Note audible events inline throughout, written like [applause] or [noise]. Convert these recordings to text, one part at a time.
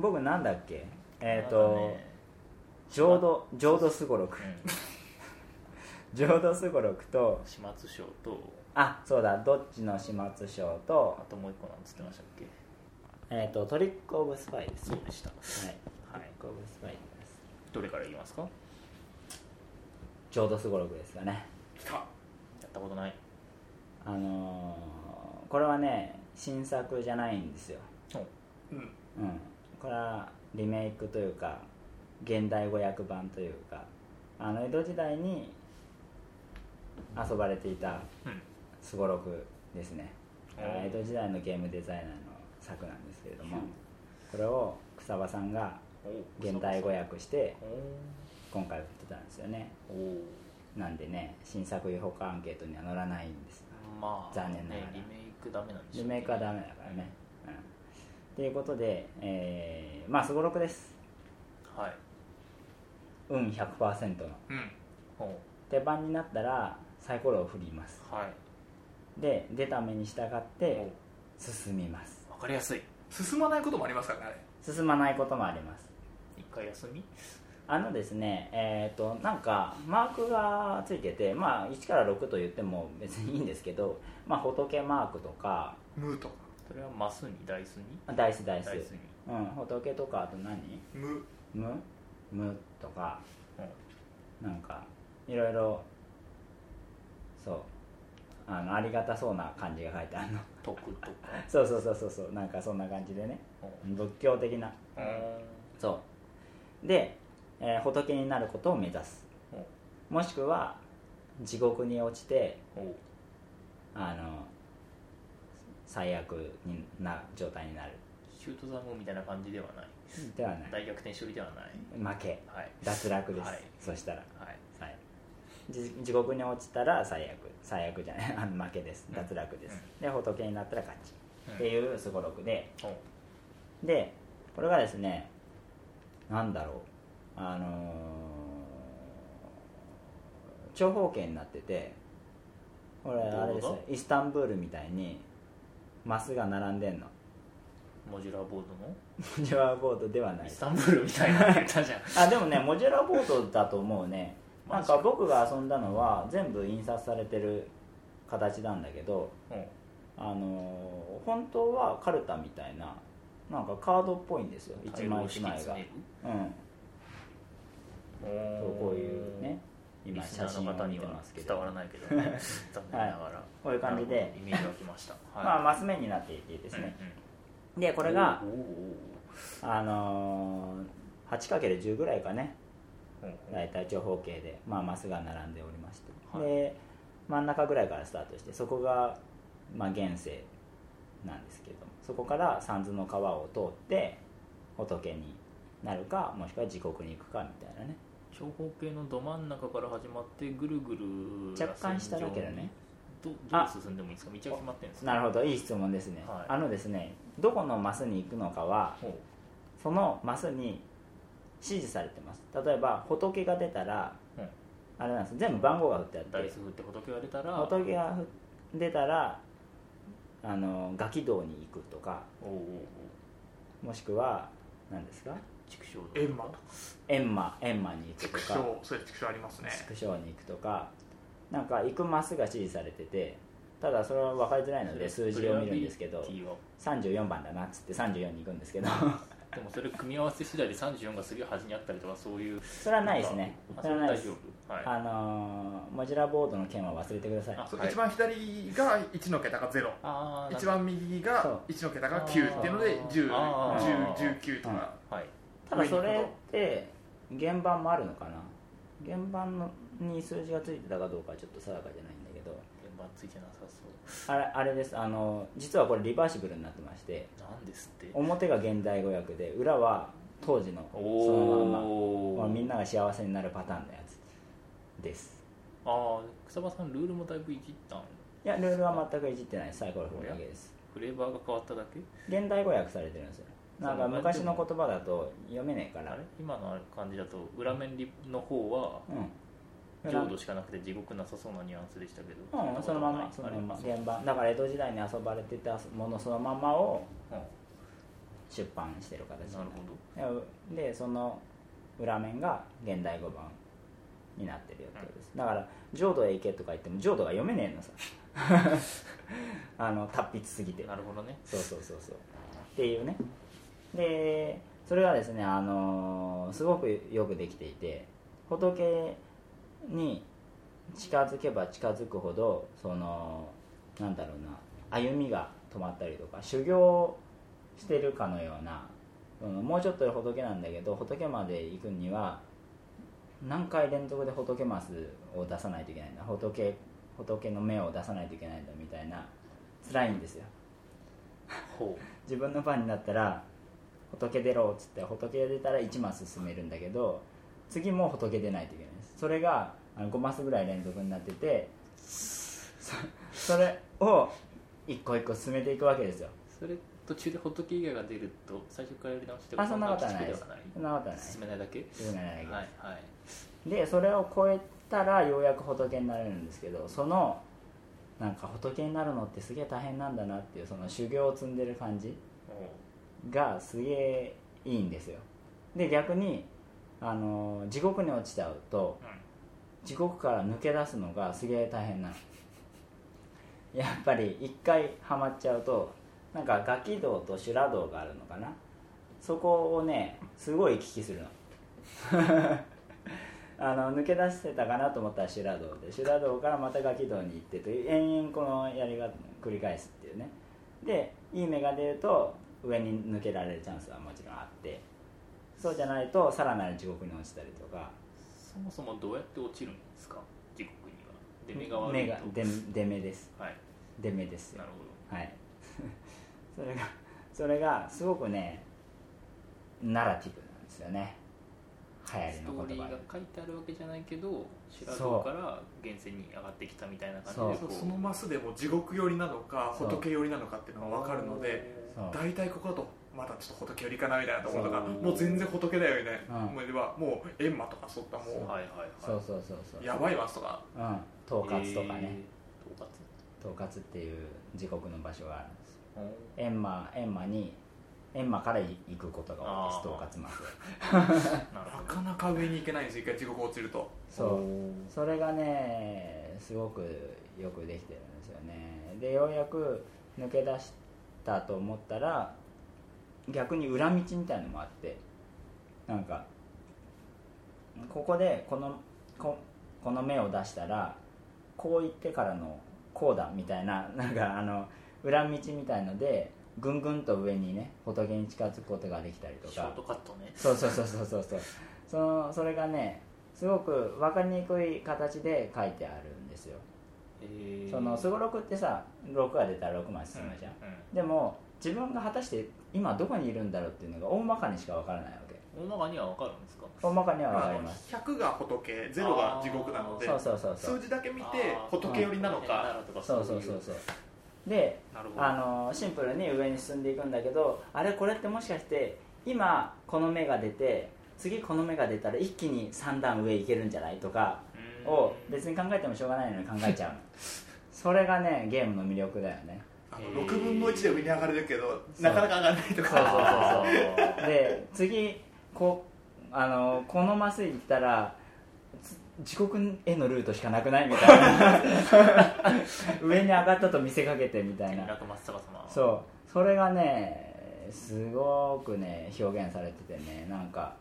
僕なんだっけ？えっ、なんと、かね浄土浄土すごろくうん。[laughs] 浄土すごろくと始末書とあそうだどっちの始末書とあともう一個なんつってましたっけ？えっ、とトリック・オブ・スパイですそうでした。はい。はい。トリック・オブ・スパイです。どれから言いますか？や浄土すごろくですかね。来た。ったことない。あのーこれはね新作じゃないんですよ。うん。うんこれはリメイクというか現代語訳版というかあの江戸時代に遊ばれていたうん。すごろくですね。おー江戸時代のゲームデザイナーの作なんですけれどもこれを草場さんがお現代語訳してお今回売ってたんですよね。なんでね新作評価アンケートには載らないんです。まあ残念ながら。ねリメイクダメなんでしょうリメイクはダメだからね。うんということでえーまあすごろくです。はい。運100%の。うん。ほ手番になったらサイコロを振ります。うはい。で出た目に従って進みます。わかりやすい。進まないこともありますからねあれ。進まないこともあります。一回休み？あのですねえっ、となんかマークがついててまあ1から6と言っても別にいいんですけどまあ仏マークとかムーとかそれはマスにダイスに？あダイスダイス。ダイスに。うん。仏とかあと何？ム無無とか。うん。なんかいろいろそう。あのありがたそうな感じが書いてあるの。徳とか？[laughs] そうそうそうそうそう。なんかそんな感じでね。うん。仏教的な。うん。そう。で、えー仏になることを目指す。もしくは地獄に落ちてあの最悪にな状態になる。シュートザムーンみたいな感じではないではない。大逆転処理ではない。負け。はい。脱落です、はい。そしたら、はい。はい、じ地獄に落ちたら最悪。最悪じゃない。[laughs] あの負けです。うん。脱落です、で仏になったら勝ち、うん。っていうすごろくで。おでこれがですねなんだろう。あのー長方形になっててこれあれですイスタンブールみたいにマスが並んでんの。モジュラーボードの？モジュラーボードではない。イスタンブールみたいな言ったじゃん。[laughs] あでもねモジュラーボードだと思うねなんか僕が遊んだのは全部印刷されてる形なんだけどうん。あのー本当はカルタみたいななんかカードっぽいんですよ。一枚一枚が。うん。そうこういうね。リ今写真を見方には伝わらないけど。ね [laughs] 残念ながら。こういう感じで。イメージがきました。まあマス目になっていてですね、でここれがおーおーあのー 8×10 ぐらいかね。大体長方形で、まあ、マスが並んでおりまして、はい。で真ん中ぐらいからスタートしてそこが、まあ、現世なんですけどそこから三途の川を通って仏になるかもしくは地獄に行くかみたいなね長方形のど真ん中から始まってぐるぐる若干下だけどね。どどう進んでもいいですか？道は決まってるんですか？なるほどいい質問ですね、はい。あのですねどこのマスに行くのかはそのマスに指示されてます。例えば仏が出たら、うん。あれなんです。全部番号が振ってあって。ダイス振って仏が出たら？仏が出たらあのガキ道に行くとか。もしくは何ですか？畜生道エンマエンマエンマに行く畜とか。生そういう畜生ありますね。畜生に行くとか。なんか行くマスが指示されててただそれは分かりづらいので数字を見るんですけど T は34番だなっつって34に行くんですけど。[laughs] でもそれ組み合わせ次第で34がすげえ端にあったりとかそういう。それはないですね。あそれはないです。はい。あのーモジュラボードの件は忘れてください。あはい。一番左が1の桁が0あー一番右がそう。1の桁が9っていうので10あー。10 19とか。はいただそれって原版もあるのかな？原版のに数字がついてたかどうかはちょっと定かじゃないんだけど。現場ついてなさそう。あれあれです。あの実はこれリバーシブルになってまして。なんですって。表が現代語訳で裏は当時のそのまんま。もうみんなが幸せになるパターンのやつです。ああ草場さんルールもだいぶいじったん？いやルールは全くいじってない。サイコロ振るだけです。フレーバーが変わっただけ？現代語訳されてるんですよなんか昔の言葉だと読めねえから。あれ？今の感じだと裏面の方はうん。浄土しかなくて地獄なさそうなニュアンスでしたけど。うん、そのままそのまま原版だから江戸時代に遊ばれてたものそのままをうん。出版してる形になる。なほど。ででその裏面が現代語版になってるよってことです。だから浄土へ行けとか言っても浄土が読めねえのさ。[laughs] あの達筆すぎて。なるほどね。そうそうそうそう。っていうねでそれはですねあのすごくよくできていて仏に近づけば近づくほどそのなんだろうな歩みが止まったりとか修行してるかのような、うん、もうちょっとで仏なんだけど仏まで行くには何回連続で仏マスを出さないといけないんだ。仏仏の目を出さないといけないんだみたいな辛いんですよ。ほ [laughs] 自分の番になったら仏出ろっつって仏出たら1マス進めるんだけど次も仏出ないといけないです。それがあの5マスぐらい連続になっててそそれを一個一個進めていくわけですよ。うそれ途中で仏以外が出ると最初からやり直してあそんなことはないです。そんなことはない進めないだけ？進めないだけはいはい。でそれを超えたらようやく仏になれるんですけどそのなんか仏になるのってすげえ大変なんだなっていうその修行を積んでる感じ。おがすげえいいんですよ。で逆にあの地獄に落ちちゃうとう地獄から抜け出すのがすげえ大変なの。やっぱり一回ハマっちゃうとなんかガキ道と修羅道があるのかな。そこをねすごい行き来するの。[laughs] あの抜け出してたかなと思ったら修羅道で修羅道からまたガキ道に行ってという延々このやりが繰り返すっていうね。でいい芽が出ると上に抜けられるチャンスはもちろんあってそうじゃないとさらなる地獄に落ちたりとか。そもそもどうやって落ちるんですか？地獄には。出目が悪いと。目が出出目です。はい。出目ですよ。なるほはい。[laughs] それがそれがすごくねナラティブなんですよね。流行りどストーリーが書いてあるわけじゃないけど修羅そう道から現世に上がってきたみたいな感じでこう。そのマスでも地獄寄りなのか仏寄りなのかっていうのが分かるので大体ここだとまだちょっと仏寄りかなみたいなところとかもう全然仏だよみたいなうん。思いではもう閻魔とかそういったもはいはいはい。そうそうそうそう。うやばいマスとか。うん。統括とかね、えー統括。統括っていう地獄の場所があるんです。お閻魔閻魔に閻魔から行くことが多いです統括まで [laughs] なかなか上に行けないんですよ一回地獄落ちると。そう。おそれがねすごくよくできてるんですよね。でようやく抜け出したと思ったら逆に裏道みたいのもあってなんかここでこのここの目を出したらこう言ってからのこうだみたいななんかあの裏道みたいのでぐんぐんと上にね仏に近づくことができたりとか。ショートカットね。そうそうそうそうそうそう。そのそれがねすごく分かりにくい形で書いてあるんですよ。えーそのすごろくってさ6が出たら6まで進むじゃん、うんうん。でも自分が果たして今どこにいるんだろうっていうのが大まかにしか分からないわけ。大まかには分かるんですか？大まかには分まあかります。100が仏0が地獄なのでそうそうそうそう。数字だけ見て仏寄りなのか。そうそうそうそう。であのシンプルに上に進んでいくんだけどあれこれってもしかして今この目が出て次この目が出たら一気に3段上行けるんじゃない？とかうんを別に考えてもしょうがないのに考えちゃうの。[laughs] それがねゲームの魅力だよね。あのへー6分の1で上に上がれるけどなかなか上がらないとそうそうかそうそう。で次こあのこのマス行ったらつ地獄へのルートしかなくないみたいな。[laughs] 上に上がったと見せかけてみたいな。そう。それがねすごくね表現されててねなんか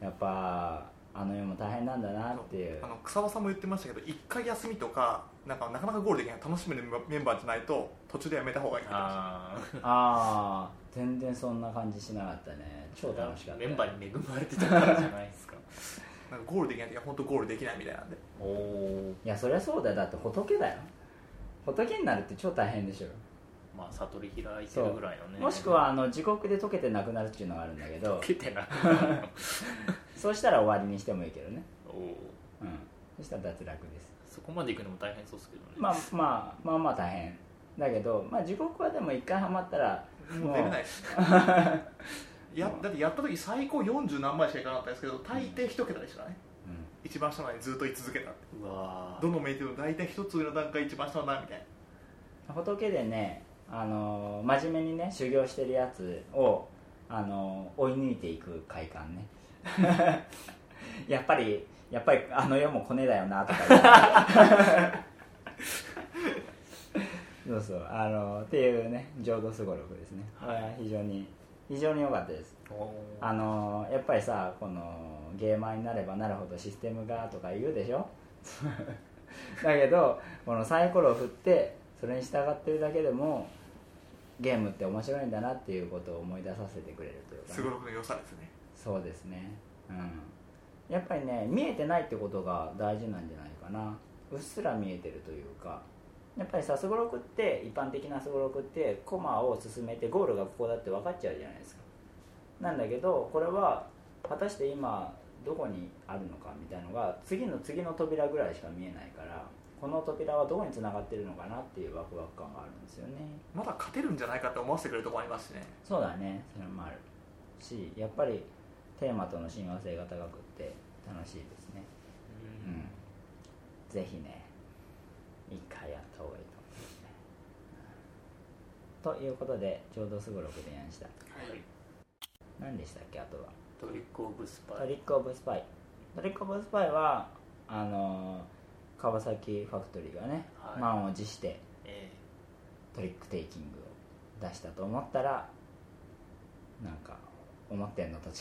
やっぱあの世も大変なんだなっていう。あの草場さんも言ってましたけど1回休みとかなんかなかなかゴールできない楽しめるメンバーじゃないと途中でやめた方がいいって言ってまあああ全然そんな感じしなかったね。超楽しかった、メンバーに恵まれてたからじゃないですか。[laughs] なんかゴールできない時は本当ゴールできないみたいなんで。おおいやそりゃそうだよ。だって仏だよ。仏になるって超大変でしょ、まあ悟り開いてるぐらいのね。もしくはあの地獄で溶けてなくなるっていうのがあるんだけど。受けてな [laughs] そうしたら終わりにしてもいいけどね。おおうん。そしたら脱落です。そこまで行くのも大変そうですけどね。まあまあまあまあ大変。だけど、まあ、地獄はでも一回ハマったらもう出れないです。[laughs] やだってやった時最高40何枚しかいかなかったですけど大抵一桁でしたね。うん。一番下までずっと居続けたって。うわー。どのメイトでも大体一つ上の段階一番下の段みたい仏でね、あのー真面目にね修行してるやつをあの追い抜いていく快感ね。[laughs] やっぱりやっぱりあの世もコネだよなとか [laughs] そうそう。あのっていうね浄土すごろくですね、はい。非常に非常に良かったです。おあのやっぱりさこのゲーマーになればなるほどシステムがとか言うでしょ？[laughs] だけどこのサイコロを振ってそれに従ってるだけでもゲームって面白いんだなっていうことを思い出させてくれるというかね、すごろくの良さですね。そうですね。うん。やっぱりね見えてないってことが大事なんじゃないかな。うっすら見えてるというか。やっぱりさすごろくって一般的なすごろくってコマを進めてゴールがここだって分かっちゃうじゃないですか。なんだけどこれは果たして今どこにあるのかみたいのが次の次の扉ぐらいしか見えないからこの扉はどこにつながってるのかなっていうワクワク感があるんですよね。まだ勝てるんじゃないかって思わせてくれるところありますしね。そうだね。それもあるしやっぱりテーマとの親和性が高くって楽しいですね。ーうん。ぜひね一回やった方がいいと思いますね。ということでちょうどすごろくでやんした。はい。何でしたっけあとは？トリック・オブ・スパイ。トリック・オブ・スパイ。トリック・オブ・スパイはあの川崎ファクトリーがね、はい。満を持してえトリックテイキングを出したと思ったらなんか思ってんのと違うっ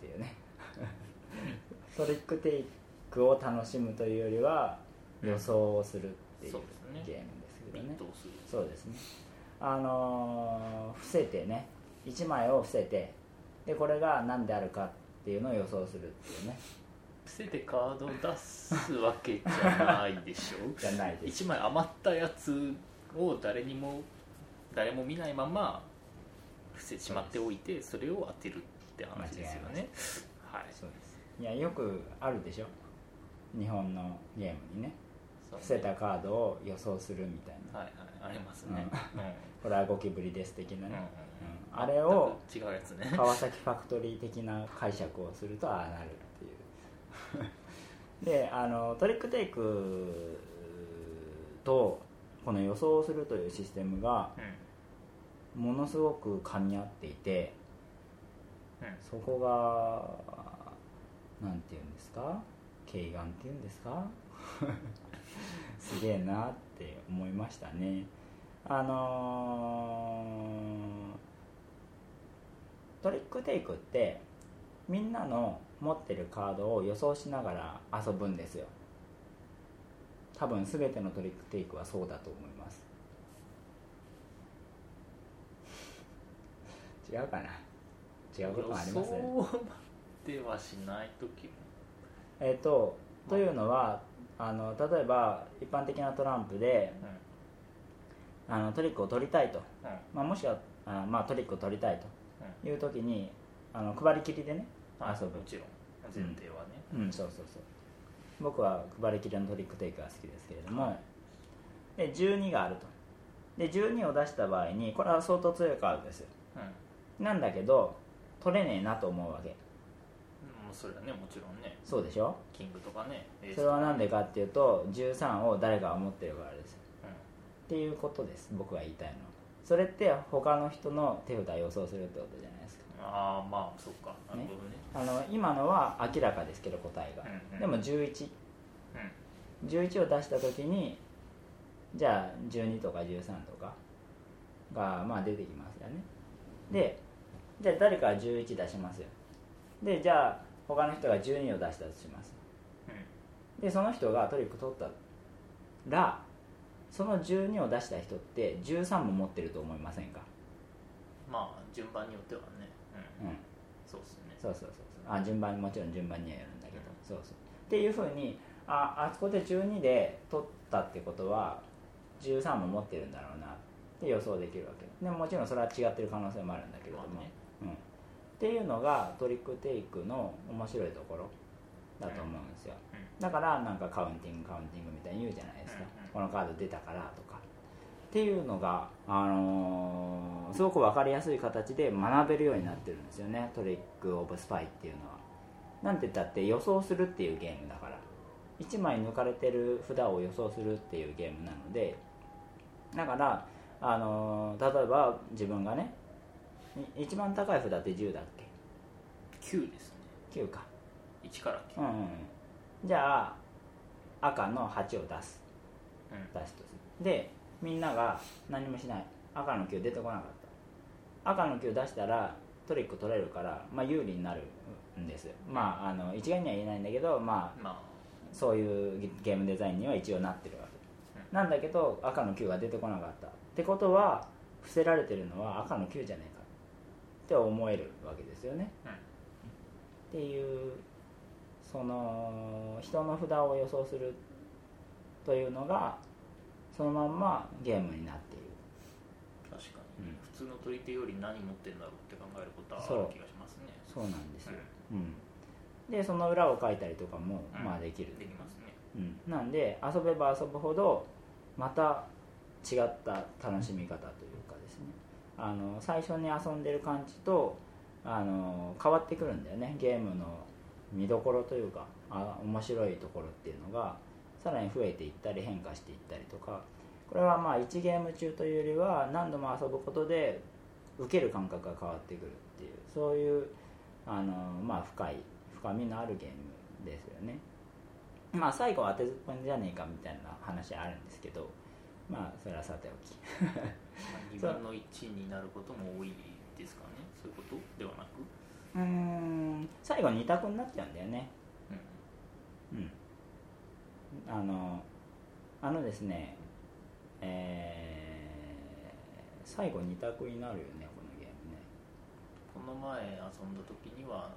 ていうね。[laughs] トリックテイクを楽しむというよりは予想をするっていうゲームですーけどね。そうですね。あのー伏せてね1枚を伏せてでこれが何であるかっていうのを予想するっていうね伏せてカードを出すわけじゃないでしょ？[laughs] じゃないです。1枚余ったやつを誰にも誰も見ないまま伏せてしまっておいてそれを当てるって話ですよね。はい。そうです。いやよくあるでしょ？日本のゲームにね。伏せたカードを予想するみたいな。はいはい。ありますね。うん。これはゴキブリです的なうんうんね、うん。あれを違うやつね。川崎ファクトリー的な解釈をするとああなる [laughs] であのトリックテイクとこの予想をするというシステムがうん。ものすごく噛み合っていてうん。そこがなんていうんですか？軽眼っていうんですか？[laughs] すげえなって思いましたね。あのートリックテイクってみんなの持ってるカードを予想しながら遊ぶんですよ。多分全てのトリックテイクはそうだと思います。違うかな？違うこともありますね。予想ではしない時も。えっ、とというのはあの例えば一般的なトランプでうん。あのトリックを取りたいと、うん。まあ、もしくはあ、まあ、トリックを取りたいという時にあの配りきりでねはい遊ぶもちろん前提はね、うんそうそうそう。僕は配りきりのトリックテイクが好きですけれども、はい。で12があると。で12を出した場合にこれは相当強いカードですよ。うん。なんだけど取れねえなと思うわけ。うんそれはねもちろんね。そうでしょ？キングとかねそれは何でかっていうと13を誰かが持ってるからですよ。うん。っていうことです僕が言いたいのは。それって他の人の手札予想するってことじゃない？ああまあそっか。なるほどね。あの今のは明らかですけど答えが、うんうん。でも1111うん。を出した時にじゃあ12とか13とかがまあ出てきますよね。でじゃあ誰かが11出しますよ。でじゃあ他の人が12を出したとします。でその人がトリック取ったらその12を出した人って13も持ってると思いませんか？まあ順番によってはねそうっすね。そうそうそうそう。あ順番もちろん順番にはやるんだけど、そうそう。っていうふうにああそこで12で取ったってことは13も持ってるんだろうな。って予想できるわけ。でももちろんそれは違ってる可能性もあるんだけれども、まあね。うん、っていうのがトリックテイクの面白いところだと思うんですよ、うん。だからなんかカウンティングカウンティングみたいに言うじゃないですか、このカード出たからとかっていうのが、あのーすごく分かりやすい形で学べるようになってるんですよね。トリック・オブ・スパイっていうのは。なんて言ったって予想するっていうゲームだから。1枚抜かれてる札を予想するっていうゲームなので。だから、あのー例えば自分がねい一番高い札って10だっ9ですね。け9か。1から9、うんうんうん。じゃあ赤の8を出す。うん。出すとする。でみんなが何もしない。赤の9出てこなかった。赤の9出したらトリック取れるから、まあ、有利になるんです。まああの一概には言えないんだけどまあまそういうゲームデザインには一応なってるわけ。うなんだけど赤の9が出てこなかった。ってことは伏せられてるのは赤の9じゃないか。って思えるわけですよね、うん。っていうその人の札を予想するというのがそのまんまゲームになっている。あ確かに、うん。普通の取り手より何持ってんだろうって考えることはある気がしますね。そうなんですよ、うん。でその裏を書いたりとかも、うん。まあできる。できますね。うん、なんで遊べば遊ぶほどまた違った楽しみ方というかですね。あの最初に遊んでる感じとあの変わってくるんだよね。ゲームの見どころというかあ面白いところっていうのがさらに増えていったり変化していったりとかこれはまあ1ゲーム中というよりは何度も遊ぶことで受ける感覚が変わってくるっていうそういうあの、まあ、深い深みのあるゲームですよね。まあ最後は当てずっぽんじゃねえかみたいな話あるんですけどまあそれはさておき。まあ2分の1になることも多いですかね。そういうことではなく、うーん最後2択になっちゃうんだよね。うん。うんあのあのですねえー最後2択になるよねこのゲームね。この前遊んだ時には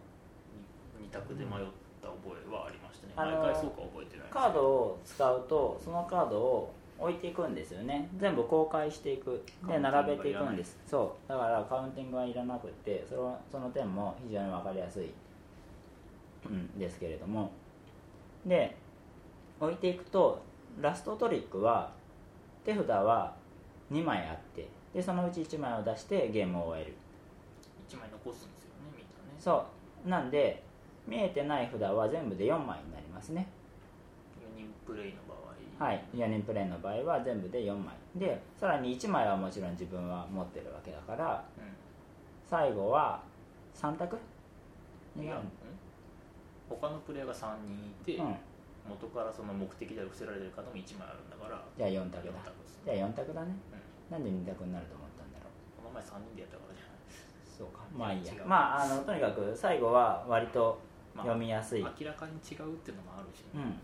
2, 択で迷った覚えはありましたね、あの毎回そうか覚えてないカードを使うとそのカードを置いていくんですよね。全部公開していく。で並べていくんです。そう。だからカウンティングはいらなくってそのその点も非常に分かりやすい、うん、ですけれども。で置いていくとラストトリックは手札は2枚あってでそのうち1枚を出してゲームを終える。1枚残すんですよねみんなね。そう。なんで見えてない札は全部で4枚になりますね。4人プレイの場合。はい、4人プレイの場合は全部で4枚。でさらに1枚はもちろん自分は持ってるわけだからう最後は3択？ん、いや、うん、他のプレイヤーが3人いて、うん元からその目的で伏せられてる方も1枚あるんだから。じゃあ4択だ。4択じゃあ4択だね。うん。なんで2択になると思ったんだろう。この前3人でやったからじゃないそうか。まあいいや。まああのとにかく最後は割とまあ読みやすい、明らかに違うっていうのもあるし、うん。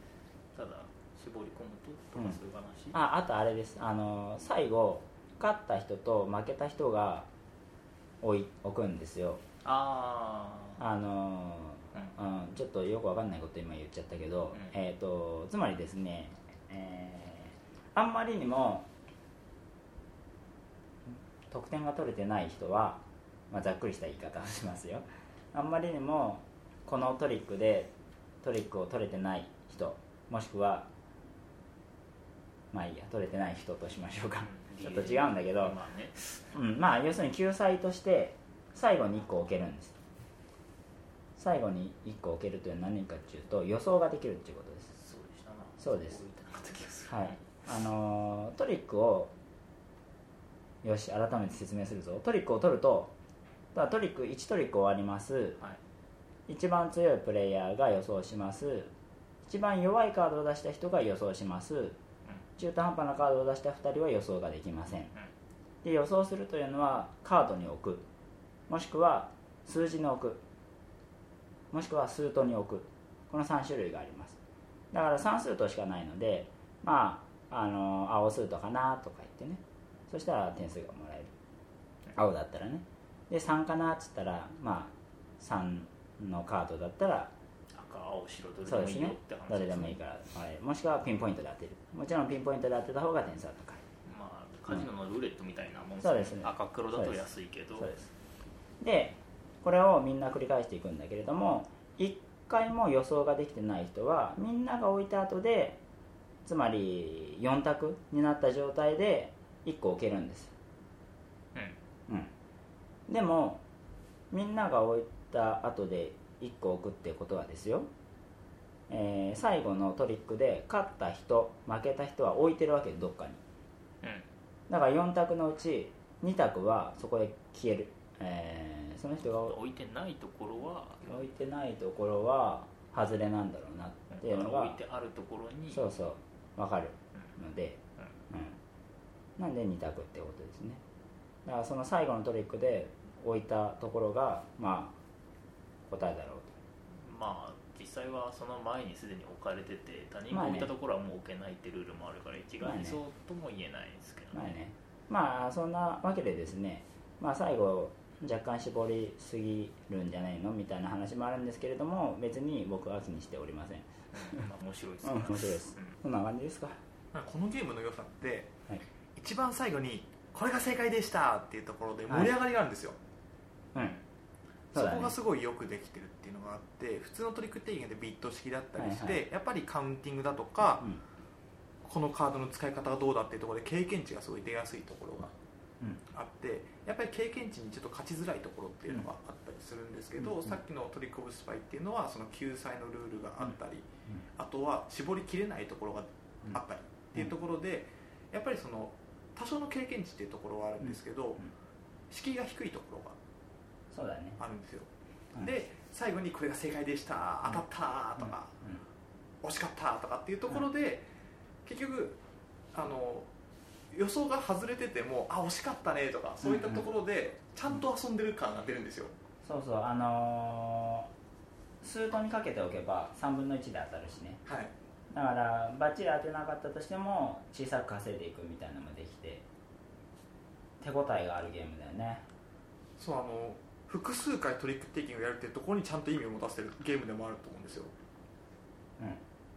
ただ絞り込むととかそういう話、ああとあれです。あの最後勝った人と負けた人が置い置くんですよ。あああのうん、ちょっとよくわかんないこと今言っちゃったけど、うん。えー、とつまりですね、えーあんまりにも得点が取れてない人は、まあ、ざっくりした言い方をしますよ。あんまりにもこのトリックでトリックを取れてない人もしくはまあいいや取れてない人としましょうか、ちょっと違うんだけど、まあね。うん、まあ要するに救済として最後に1個置けるんです最後に1個置けるというのは何かっていうと予想ができるっていうことです。そうでしたなそうです。はい。あのートリックをよし改めて説明するぞ。トリックを取るとトリック1トリック終わります。はい。一番強いプレイヤーが予想します。一番弱いカードを出した人が予想します。中途半端なカードを出した2人は予想ができません。で予想するというのはカードに置く。もしくは数字に置くもしくは数とに置く。この3種類があります。だから算数としかないのでまああの青数とかなとか言ってね。そしたら点数がもらえる。青だったらね。で3かなっつったらまあ3のカードだったら赤青白どれですねでもいいよって話どれでもいいからもらえる。もしくはピンポイントで当てる。もちろんピンポイントで当てた方が点数は高い。まあカジノのルーレットみたいなもんそうですね。赤黒だと安いけど。そうです。でこれをみんな繰り返していくんだけれども1回も予想ができてない人はみんなが置いた後でつまり4択になった状態で1個置けるんです。うん。うん。でもみんなが置いた後で1個置くってことはですよ、えー最後のトリックで勝った人負けた人は置いてるわけどっかに。うん。だから4択のうち2択はそこで消える。えーその人が置いてないところは置いてないところは外れなんだろうなっていうのが置いてあるところにそうそう分かる。ので、うん。なんで2択ってことですね。だからその最後のトリックで置いたところがまあ答えだろうまあ実際はその前にすでに置かれてて他人が置いたところはもう置けないってルールもあるから一概にそうとも言えないですけどとまあね。まあそんなわけでですねまあ最後若干絞りすぎるんじゃないのみたいな話もあるんですけれども別に僕は気にしておりません。まあ面白いです。うん面白いです。そんな感じですか？このゲームの良さって、はい。一番最後にこれが正解でしたっていうところで盛り上がりがあるんですよ、うん。そね。こがすごいよくできてるっていうのがあって普通のトリックテイキングでビット式だったりして、はいはやっぱりカウンティングだとか、うん。このカードの使い方がどうだっていうところで経験値がすごい出やすいところがうんあってやっぱり経験値にちょっと勝ちづらいところっていうのがあったりするんですけど、うんさっきのトリック・オブ・スパイっていうのはその救済のルールがあったり、うん。あとは絞りきれないところがあったりっていうところでやっぱりその多少の経験値っていうところはあるんですけど、敷居が低いところがそうだね。あるんですよ、うん。で最後にこれが正解でした当たったとか、惜しかったとかっていうところで、結局あの予想が外れててもあ惜しかったねとかそういったところでちゃんと遊んでる感が出るんですよ、そうそうあのー、数個にかけておけば3分の1で当たるしね。はい。だからバッチリ当てなかったとしても小さく稼いでいくみたいなのもできて手応えがあるゲームだよね。そうあの複数回トリックテイキングをやるっていうところにちゃんと意味を持たせてるゲームでもあると思うんですよ。うん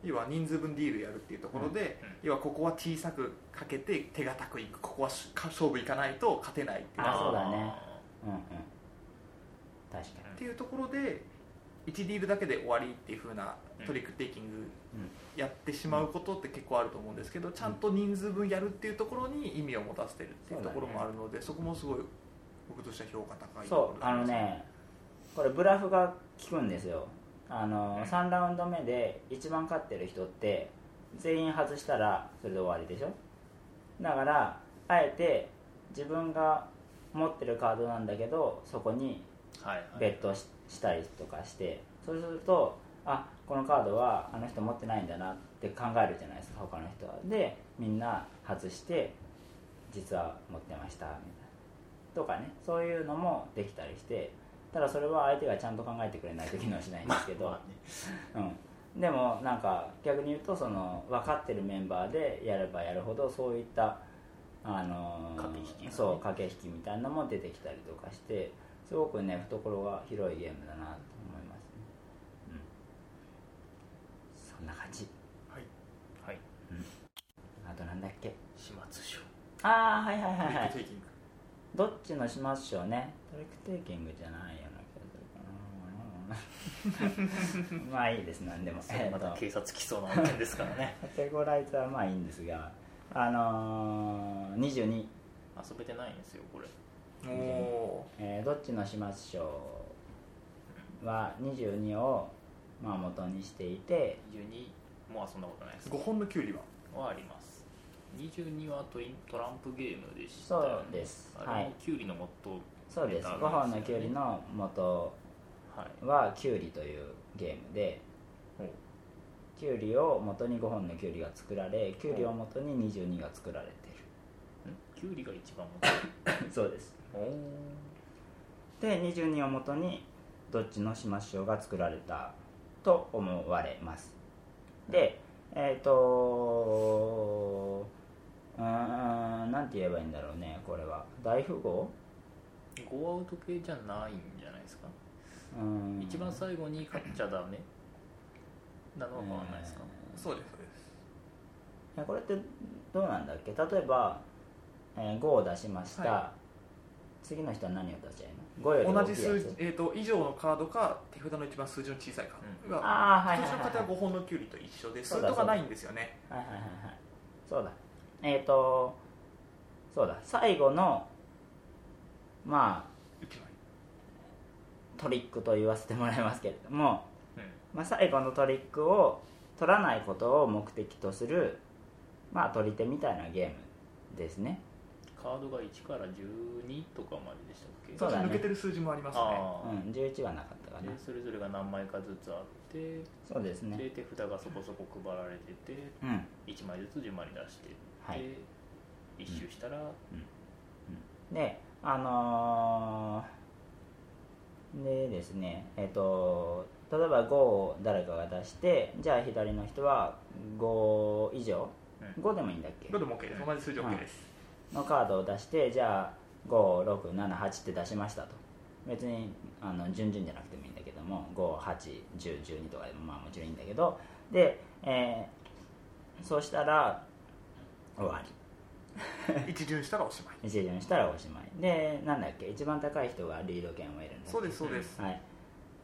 要は人数分ディールやるっていうところで、要はここは小さくかけて手堅くいくここは勝負いかないと勝てないっていう。あそうだね。うんうん。確かっていうところで1ディールだけで終わりっていう風なトリックテイキングやってしまうことって結構あると思うんですけどちゃんと人数分やるっていうところに意味を持たせてるっていうところもあるのでそこもすごい僕としては評価高いにそうあのねこれブラフが効くんですよあの3ラウンド目で一番勝ってる人って全員外したらそれで終わりでしょ？だからあえて自分が持ってるカードなんだけどそこにベットししたりとかしてそうするとあこのカードはあの人持ってないんだなって考えるじゃないですか他の人は。でみんな外して実は持ってましたみたいな。とかねそういうのもできたりしてただそれは相手がちゃんと考えてくれないと機能しないんですけど、まあね。うん、でもなんか逆に言うとその分かってるメンバーでやればやるほどそういったあのー駆け引きそう駆け引きみたいなのも出てきたりとかしてすごくね懐が広いゲームだなと思いますね、うん、そんな感じ。はい。はい。あとなんだっけ？始末書。ああはいはいはいはいどっちのしますしょうね。トリックテイキングじゃないような気がするかな。[laughs] まあいいですなんでも。それまた警察来そうな案件ですからね。カテゴライズはまあいいんですがあのー、22、遊べてないんですよこれ。おおえーどっちの始末書は22をまあ元にしていて。22も遊んだことないです。5本のキュウリは？はあります22はトイントランプゲームでしたよね。そうです。あれはいもキュウリのモットそうですネタ5本のなんですよねキュウリの元はい。はキュウリというゲームでキュウリを元に5本のキュウリが作られキュウリを元に22が作られてん？キュウリが一番モッいるそう。ですで22を元にどっちの始末書が作られたと思われます。でえっ、とうーんなんて言えばいいんだろうねこれは。大富豪？ゴーアウト系じゃないんじゃないですか、うーん。一番最後に勝っちゃダメ？なのは変わらないですか、そうですそうです。いやこれってどうなんだっけ？例えば、えー5を出しました、は次の人は何を出しゃいいの？5より同じ大きいやつ？数字、えー、と以上のカードか手札の一番数字の小さいカード。が、あーはいはい今はい。年の方は5本のキュウリと一緒でそうだ数とがないんですよね。はいはいはいはい。そうだえっ、とそうだ最後のまあトリックと言わせてもらいますけれども、うん。まあ、最後のトリックを取らないことを目的とするまあ取り手みたいなゲームですね。カードが1から12とかまででしたっけ？そうだね。抜けてる数字もありますね。ああ、うん、11はなかったかな。でそれぞれが何枚かずつあってそうですねで手札がそこそこ配られててうん1枚ずつ順番に出してって、はい。一周したら、であのーでですねえっ、と例えば5を誰かが出してじゃあ左の人は5以上、うん。5でもいいんだっけ？どれも OK です同じ数字 OK です、のカードを出してじゃあ5678って出しましたと。別にあの順々じゃなくてもいいんだけども581012とかでもまあもちろんいいんだけど。で、えーそうしたら終わり。[laughs] 一巡したらおしまい。一巡したらおしまい。でなんだっけ一番高い人がリード権を得るんだっけ。そうですそうです、はい、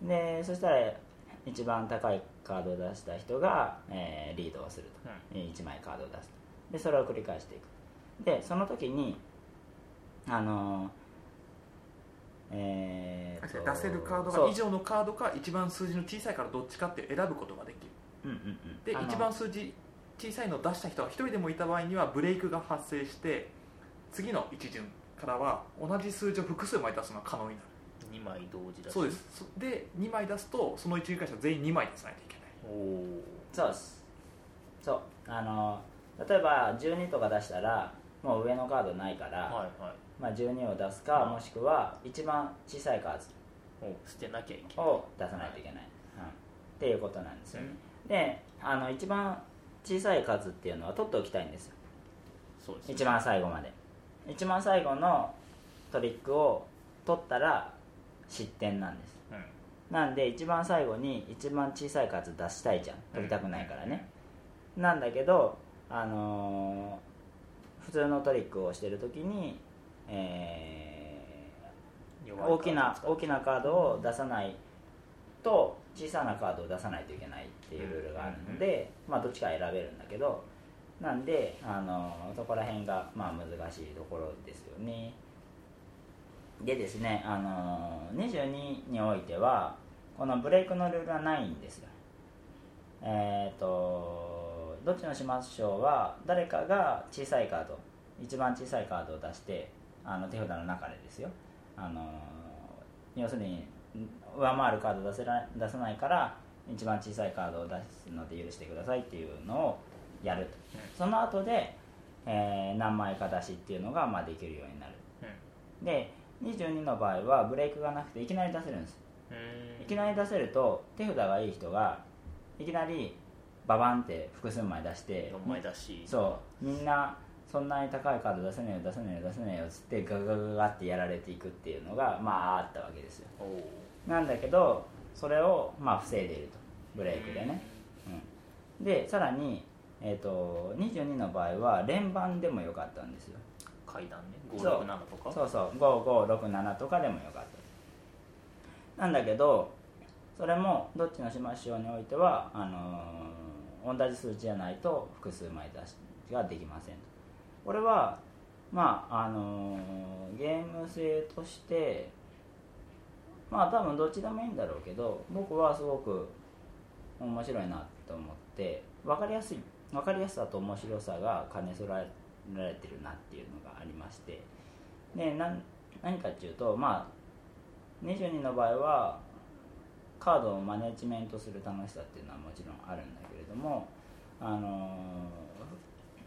でそしたら一番高いカードを出した人が、えーリードをすると、1枚カードを出すと。でそれを繰り返していく。でその時にあのーえーと出せるカードが以上のカードか一番数字の小さいカードどっちかって選ぶことができる。うんうんうん。で一番数字小さいのを出した人が一人でもいた場合にはブレイクが発生して次の一巡からは同じ数字を複数枚出すのが可能になる。2枚同時だし？そうです。そで2枚出すとその一巡会社全員2枚出さない。といけないおおそうです。そう。あの例えば12とか出したらもう上のカードないから、はいはい。まあ、12を出すか、うんもしくは一番小さいカーお捨てなきゃいけない。ドを出さないといけない、うん、っていうことなんですよね、であの一番小さい数っていうのは取っておきたいんですよ。そうですね。一番最後まで。一番最後のトリックを取ったら失点なんです。うん。なんで一番最後に一番小さい数出したいじゃん。取りたくないからね、なんだけど、あのー普通のトリックをしてる時に、えー大きな大きなカードを出さないと小さなカードを出さないといけないっていうルールがあるので、まあ、どっちか選べるんだけどなんで、あのーそこら辺がまあ難しいところですよね。でですね、あのー22においてはこのブレイクのルールはないんですよ。えっ、とどっちのしましょうは誰かが小さいカード一番小さいカードを出してあの手札の中でですよ。あの要するに上回るカード出せら出さないから一番小さいカードを出すので許してくださいっていうのをやると、その後で、えー何枚か出しっていうのがまあできるようになる。うん。で22の場合はブレイクがなくていきなり出せるんです。うん。いきなり出せると手札がいい人がいきなりババンって複数枚出して4枚だし。そう。みんなそんなに高いカード出せねえよ出せねえよ出せねえよっつってガガガガガってやられていくっていうのがまああったわけですよなんだけどそれをまあ防いでいると。ブレイクでね、うん、でさらに、えー、と22の場合は連番でもよかったんですよ。階段ね。そう。567とか？そうそう。5567とかでもよかった。なんだけどそれもどっちのしましょうにおいてはあのー同じ数値じゃないと複数枚出しができませんと。これはまああのーゲーム性としてまあ多分どっちでもいいんだろうけど僕はすごく面白いなと思って分かりやすい分かりやすさと面白さが兼ね備えられてるなっていうのがありましてで何かっていうとまあ22の場合はカードをマネジメントする楽しさっていうのはもちろんあるんだけれどもあの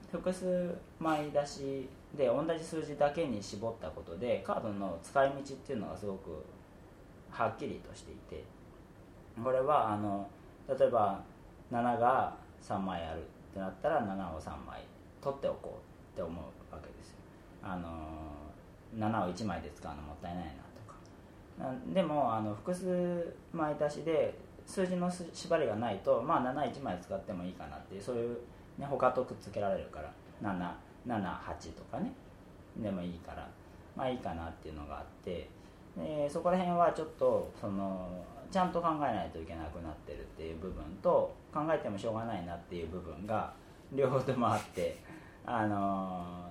複数枚出しで同じ数字だけに絞ったことでカードの使い道っていうのがすごくはっきりとしていてこれはあの例えば7が3枚あるってなったら7を3枚取っておこうって思うわけですよ。あの7を1枚で使うのもったいないなとか。でもあの複数枚出しで数字の縛りがないとまあ71枚使ってもいいかなっていうそういう、ね、他とくっつけられるから778とかねでもいいからまあいいかなっていうのがあってでそこら辺はちょっとそのちゃんと考えないといけなくなってるっていう部分と考えてもしょうがないなっていう部分が両方ともあって [laughs] あの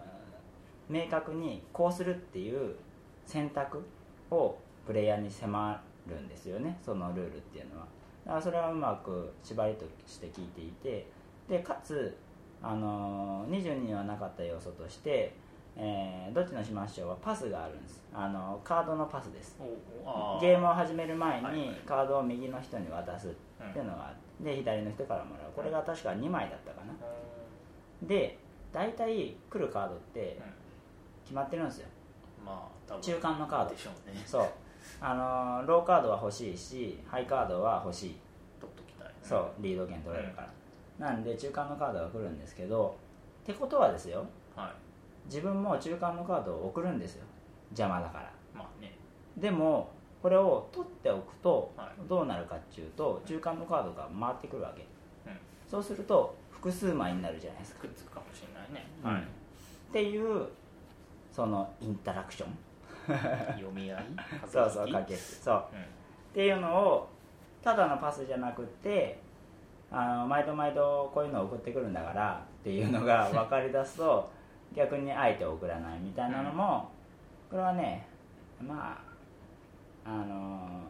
明確にこうするっていう選択をプレイヤーに迫るんですよねそのルールっていうのは。だからそれはうまく縛りとして聞いていてでかつあの22にはなかった要素としてえーどっちのしましょうはパスがあるんです。あのカードのパスです。ゲームを始める前はいにカードを右の人に渡すっていうのがあってで左の人からもらう。これが確か2枚だったかな。で大体来るカードって決まってるんですよ。まあ中間のカード。でしょうね。そう。あのーローカードは欲しいしハイカードは欲しい。取っときたいそう。リード権取れるから、なんで中間のカードが来るんですけどってことはですよ。はい自分も中間のカードを送るんですよ。邪魔だから。まあね。でもこれを取っておくとはい。どうなるかっていうと中間のカードが回ってくるわけ。うん。そうすると複数枚になるじゃないですか。くっつくかもしれないね。うん。っていうそのインタラクション読み合い [laughs] そうそう駆けそう。うん。っていうのをただのパスじゃなくってあの毎度毎度こういうのを送ってくるんだからっていうのが分かり出すと逆に相手を送らないみたいなのもこれはねまああの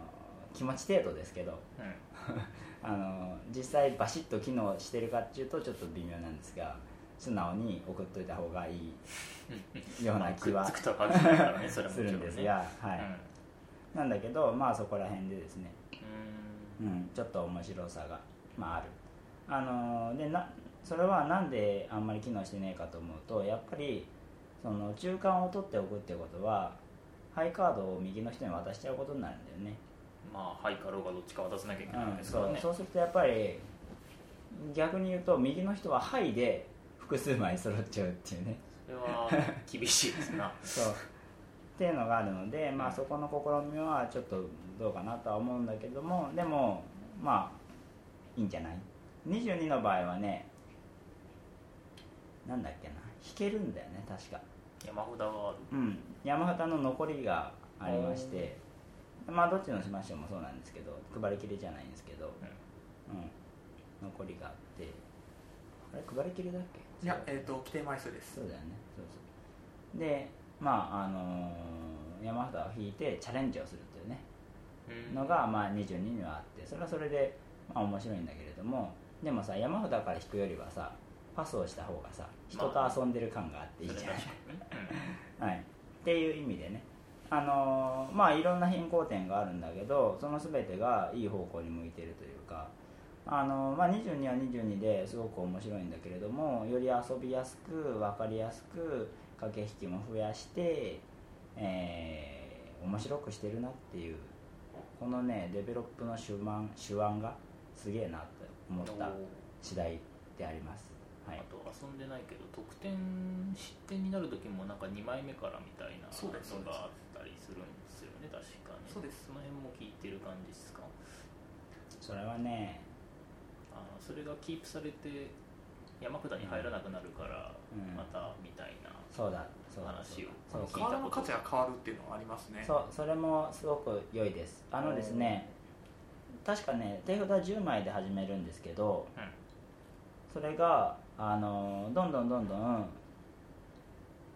気持ち程度ですけどうん。[laughs] あの実際バシッと機能してるかっていうとちょっと微妙なんですが素直に送っといた方がいいような気はするんですが、はい。なんだけどまあそこら辺でですねうん。うん、ちょっと面白さが、まあ、ある。あのーでなそれはなんであんまり機能してねえかと思うとやっぱりその中間を取っておくってことはハイカードを右の人に渡しちゃうことになるんだよね、まあハイかローがどっちか渡さなきゃいけないうん、ですからね。そうそうするとやっぱり逆に言うと右の人はハイで複数枚揃っちゃうっていうね。それは厳しいですな。[laughs] そう。っていうのがあるので、まあ、そこの試みはちょっとどうかなとは思うんだけどもでもまあいいんじゃない？22の場合はねなんだっけな引けるんだよね確か。山札がある。うん。山形の残りがありましてまあどっちのしましょうもそうなんですけど配りきりじゃないんですけど、うん。残りがあってあれ配りきりだっけ？いやえっ、と規定枚数です。そうだよね。そうそう。でまああのー山札を引いてチャレンジをするっていうね。うん。のが、まあ、22にはあってそれはそれで、まあ、面白いんだけれどもでもさ山札から引くよりはさパスをした方がさ人と遊んでる感があっていいじゃない、それはい、っていう意味でね。あのーまあいろんな変更点があるんだけどその全てがいい方向に向いてるというかあのーまあ、22は22ですごく面白いんだけれどもより遊びやすく分かりやすく駆け引きも増やして、えー面白くしてるなっていうこのねデベロップの手腕手腕がすげえなって思った次第であります、はい。あ、と遊んでないけど得点失点になる時もなんか2枚目からみたいなのがあったりするんですよね確かに。そうです。その辺も聞いてる感じですか？それはねあのそれがキープされて山札に入らなくなるから、うん。またみたいなそうだそうだ話をそうカードの価値が変わるっていうのはありますね。そうそれもすごく良いです。あのですね確かね手札10枚で始めるんですけどうん。それがあのどんどんどんどん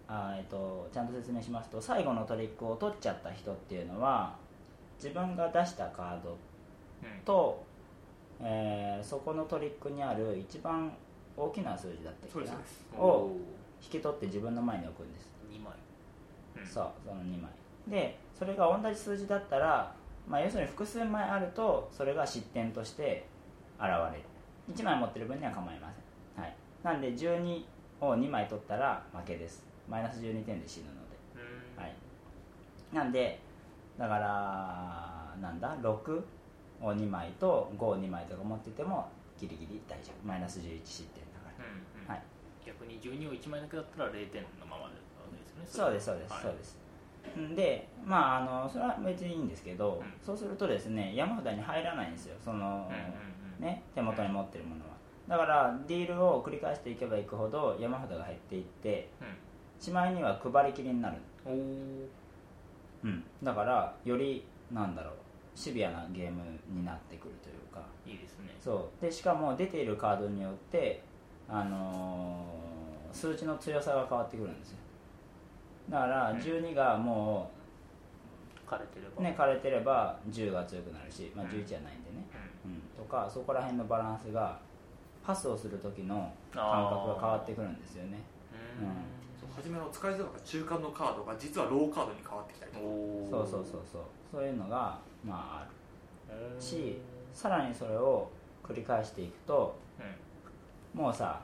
あ、えっと、ちゃんと説明しますと最後のトリックを取っちゃった人っていうのは自分が出したカードうん。と、えーそこのトリックにある一番大きな数字だったっけを引き取って自分の前に置くんです。2枚、うん。そうその2枚。でそれが同じ数字だったら、まあ、要するに複数枚あるとそれが失点として現れる。1枚持ってる分には構いません、はい、なんで12を2枚取ったら負けです。マイナス12点で死ぬので、うん。はい、なんでだからなんだ6を2枚と5を2枚とか持っててもギリギリ大丈夫。マイナス11失点だから。うんうん。はい。逆に12を1枚だけだったら0点のままでですねそうですそうです、はい。そうです。でまああのそれは別にいいんですけど、うん。そうするとですね山札に入らないんですよ。その、うんうんうん。ね、手元に持ってるものはだからディールを繰り返していけばいくほど山札が減っていってしまいには配りきりになる、うん、おーうん、だからよりなんだろうシビアなゲームになってくるというか。いいですね。そう。でしかも出ているカードによって、あのー数値の強さが変わってくるんですよ。だからうん。12がも枯れてれば。うね枯れてれば10が強くなるし、まあ、うん。11じゃないんでね、ううん、とかそこら辺のバランスがパスをする時の感覚が変わってくるんですよね、ん。うん。そう初めの使いづらかった中間のカードが実はローカードに変わってきたりとか。おそうそうそうそう。そういうのがまあある。うしさらにそれを繰り返していくとうん。もうさ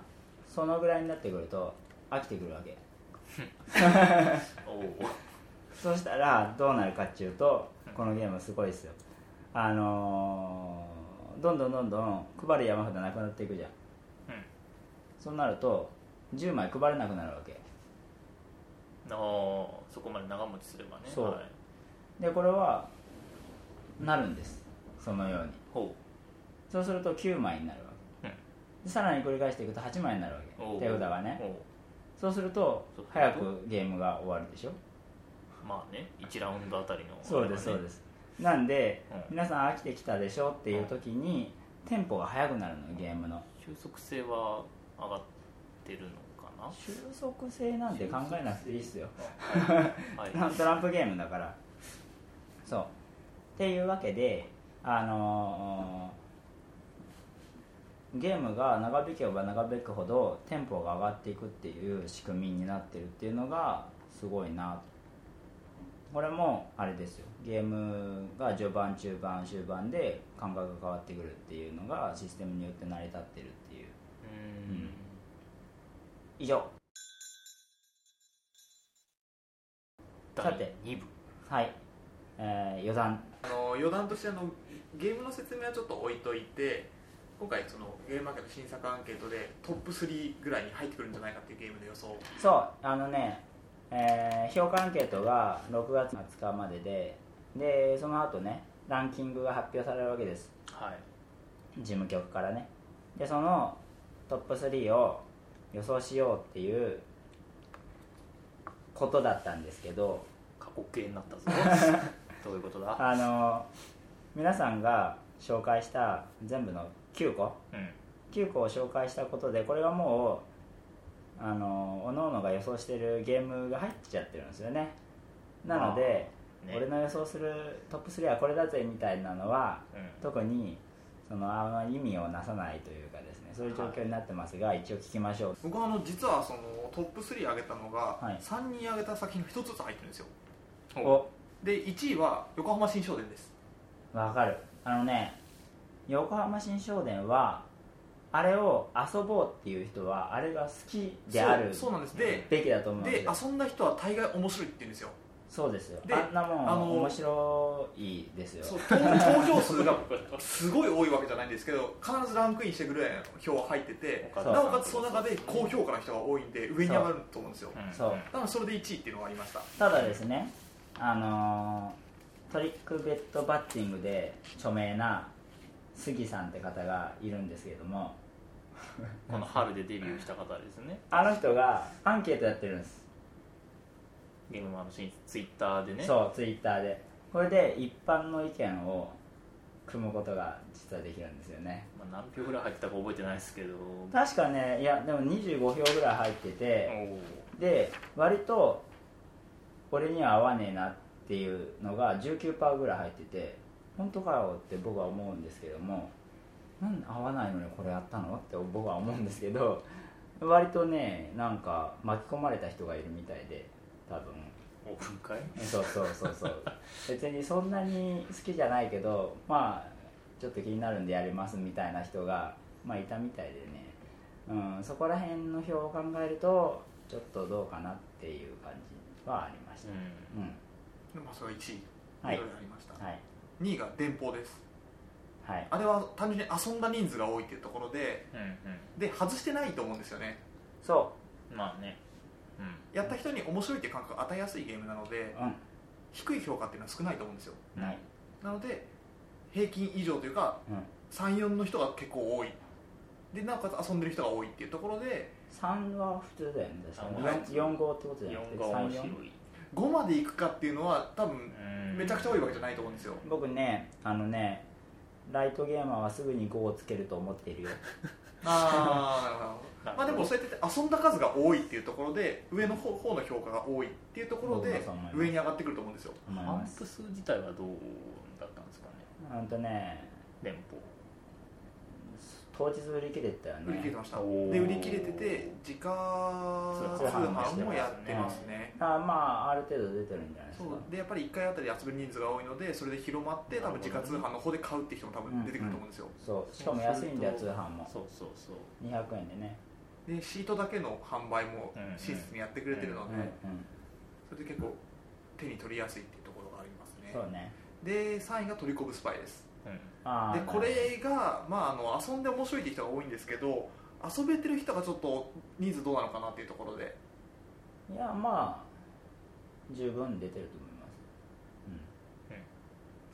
そのぐらいになってくると飽きてくるわけ。[laughs] おおそしたらどうなるかっていうとうん。このゲームすごいですよ。あのーどんどんどんどん配る山札なくなっていくじゃんそうなると10枚配れなくなるわけ。ああそこまで長持ちすればね。そう。はい、でこれはなるんです。そのように。ほそうすると9枚になるわけ、でさらに繰り返していくと8枚になるわけ。手札がね。そうすると早くゲームが終わるでしょ？まあね1ラウンドあたりのそうですそうです。すなんで、うん。皆さん飽きてきたでしょ？っていう時に、テンポが速くなるのよゲームの。収束性は上がってるのかな？収束性なんて考えなくていいっすよ。はい。[laughs] トランプゲームだから。そう。っていうわけであのーゲームが長引けば長引くほどテンポが上がっていくっていう仕組みになってるっていうのがすごいなこれもあれですよ。ゲームが序盤中盤終盤で感覚が変わってくるっていうのがシステムによって成り立ってるって以上。第さて2部はい、えー余談。あの余談としてあのゲームの説明はちょっと置いといて今回そのゲームマーケット新作アンケートでトップ3ぐらいに入ってくるんじゃないかっていうゲームの予想。そうあのね、えー評価アンケートが6月20日までででその後ねランキングが発表されるわけです。はい。事務局からね。でそのトップ3を予想しようっていうことだったんですけど過去形になったぞ。[laughs] どういうことだ？あの皆さんが紹介した全部の9個うん。9個を紹介したことでこれがもうあの各々が予想してるゲームが入っちゃってるんですよね。なので、ね。俺の予想するトップ3はこれだぜみたいなのはうん。特にそのあんまり意味をなさないというかですねそういう状況になってますが、一応聞きましょう。僕はあの実はそのトップ3上げたのが、はい。3人上げた作品の1つずつ入ってるんですよ。お。で1位は横浜新商店です。わかる。あのね横浜新商店はあれを遊ぼうっていう人はあれが好きであるそうなんです。でべきだと思うんで遊んだ人は大概面白いって言うんですよそうですよ。であんなもんあの面白いですよ。そう投投票数がすごい多いわけじゃないんですけど必ずランクインしてくるぐらいの票は入っててなおかつその中で高評価の人が多いんで上に上がると思うんですよ。うん。そう。だからそれで1位っていうのがありました。ただですねあのートリックベッドバッティングで著名な杉さんって方がいるんですけれども。[laughs] この春でデビューした方ですね。あの人がアンケートやってるんです、ゲームマンの新ツイッターでね。そうツイッターで。これで一般の意見を組むことが実はできるんですよね。まあ、何票ぐらい入ってたか覚えてないですけど。確かねいやでも25票ぐらい入っておておで割と俺には合わねえなっていうのが19%ぐらい入ってて本当かよって僕は思うんですけどもなんで合わないのにこれやったのって僕は思うんですけど割とねなんか巻き込まれた人がいるみたいで多分。オープン会そうそうそうそう。[laughs] 別にそんなに好きじゃないけどまあちょっと気になるんでやりますみたいな人がまあいたみたいでね、うん、そこら辺の表を考えるとちょっとどうかなっていう感じはありました。うん。うん、でまあそれが1位はい。いろいろありました、はい。2位が電報です。はい。あれは単純に遊んだ人数が多いっていうところでうんうん。で外してないと思うんですよね。そまあね。うんやった人に面白いっていう感覚を与えやすいゲームなのでううん。低い評価っていうのは少ないと思うんですよ。ない。なので平均以上というかうん。34の人が結構多い。でなおかつ遊んでる人が多いっていうところで3は普通だよね。確かに。あはい 4, 4号ってことじゃなくて。4が面白い。34 5までいくかっていうのは多分うんめちゃくちゃ多いわけじゃないと思うんですよ。僕ねあのねライトゲーマーはすぐに5をつけると思っているよ。[laughs] ああなるほどまあでもそうやって遊んだ数が多いっていうところで上の方方の評価が多いっていうところ僕で上に上がってくると思うんですよ。反思います復数自体はどうだったんですかね。ほんとね連邦。当日売り切れてたよね。売り切れてました。で売り切れてて自家通販もやってますね。あまあある程度出てるんじゃないですか。そう。でやっぱり1回あたり集める人数が多いのでそれで広まって多分自家通販の方で買うっていう人も多分出てくると思うんですよ、そう。しかも安いんだよ通販も。そうそうそう。200円でねでシートだけの販売もうん親切にやってくれてるので、うんうんそれで結構手に取りやすいっていうところがありますね。そうね。で3位がトリコブスパイです。うん。でこれが、まあ、あの遊んで面白いっていう人が多いんですけど遊べてる人がちょっと人数どうなのかなっていうところで。いやまあ十分出てると思います。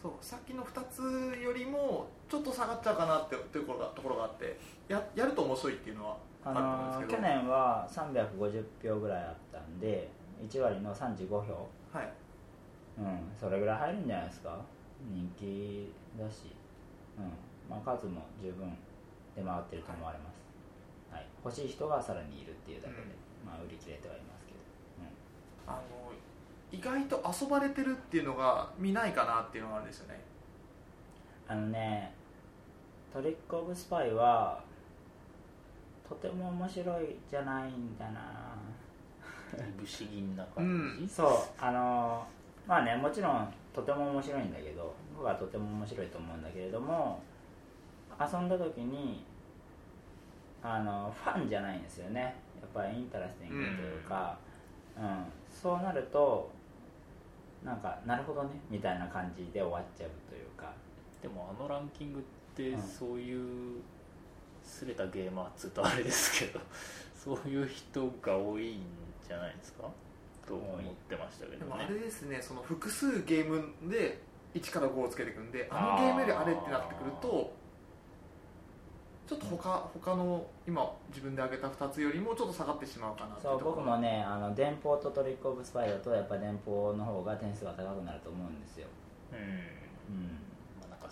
そうさっきの2つよりもちょっと下がっちゃうかなってところがところがあってややると面白いっていうのはあの去年は350票ぐらいあったんで1割の35票はい。うんそれぐらい入るんじゃないですか？人気だし。うん。まあ数も十分出回ってると思われます、はい、欲しい人がさらにいるっていうだけで、まあ売り切れてはいますけど、あの意外と遊ばれてるっていうのが見ないかなっていうのがあるんですよね。あのねトリック・オブ・スパイはとても面白いじゃないんだな。不思議な感じ、そうあのまあねもちろんとても面白いんだけど僕はとても面白いと思うんだけれども遊んだ時にあのファンじゃないんですよね。やっぱりインタラスティングというか、うん。そうなるとなんかなるほどねみたいな感じで終わっちゃうというか。でもあのランキングってうん。そういうすれたゲーマーっつうとあれですけど [laughs] そういう人が多いんじゃないですか？と思ってましたけどね。でもあれですねその複数ゲームで1から5をつけていくんであのゲームよりあれってなってくるとちょっと他他の今自分で挙げた2つよりもちょっと下がってしまうかなそう僕もねあの電報とトリック・オブ・スパイだとやっぱ電報の方が点数が高くなると思うんですよ、うん。うん、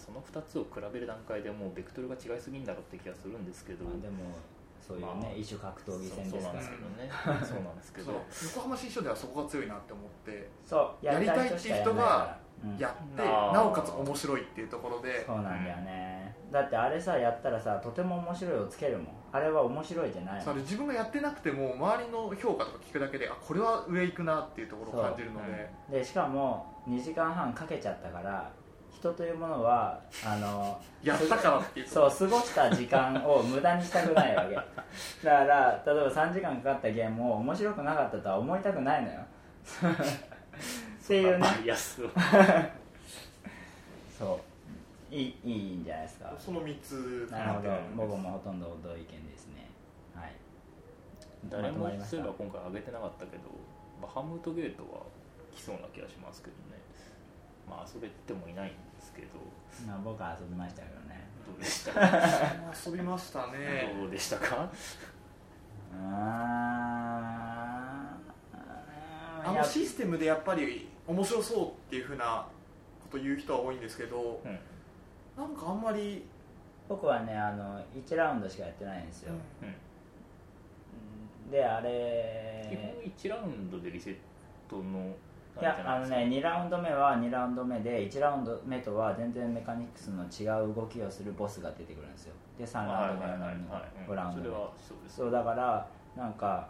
その2つを比べる段階でもうベクトルが違いすぎんだろうって気がするんですけど、まあ、でもそういうね、まあ異種格闘技戦そうそうですからなんですけどねそうなんですけど。横浜新書ではそこが強いなって思ってそうやりたいっていう人がうん。やってあー。なおかつ面白いっていうところで。そうなんだよね、だってあれさやったらさとても面白いをつけるもん。あれは面白いじゃない。それ自分がやってなくても周りの評価とか聞くだけであこれは上行くなっていうところを感じるので。でしかも2時間半かけちゃったから人というものはあのやったからっていうそう過ごした時間を無駄にしたくないわけ。だから例えば3時間かかったゲームを面白くなかったとは思いたくないのよ。[laughs] っていうね。[laughs] そう。いいいいんじゃないですか。その3つかなるほど。僕もほとんど同意見ですね。はい。誰もそういえば今回上げてなかったけどバハムートゲートは来そうな気がしますけどね。まあ遊べてもいないんで。すけど。まあ僕は遊びましたけどね。どうでした？か [laughs] 遊びましたね。どうでしたか？あいやのシステムでやっぱり面白そうっていうふうなこと言う人は多いんですけどうんなんかあんまり僕はねあの1ラウンドしかやってないんですよ、うん。であ基れ本1ラウンドでリセットのいやあのね2ラウンド目は2ラウンド目で1ラウンド目とは全然メカニクスの違う動きをするボスが出てくるんですよ。で3ラウンド目の5ラウンド目。それはそうですそうだからなんか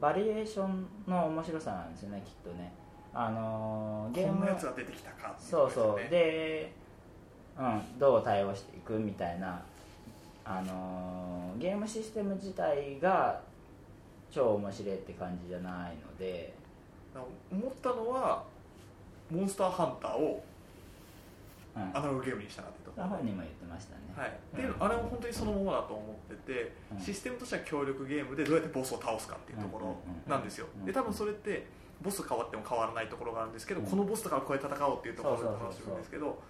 バリエーションの面白さなんですよねきっとね。あのーゲーこんムなやつが出てきたかっていそうそう。で、うん、どう対応していくみたいな、あのーゲームシステム自体が超面白いって感じじゃないので思ったのはモンスターハンターをうん。アナログゲームにしたなってと。ころ本人も言ってましたね、はい、っていうのあれは本当にそのままだと思ってて、うん。システムとしては協力ゲームでどうやってボスを倒すかっていうところなんですよ。で多分それってボス変わっても変わらないところがあるんですけど、う。んこのボスだからこうやって戦おうっていうところでそうそうそう楽しむんですけど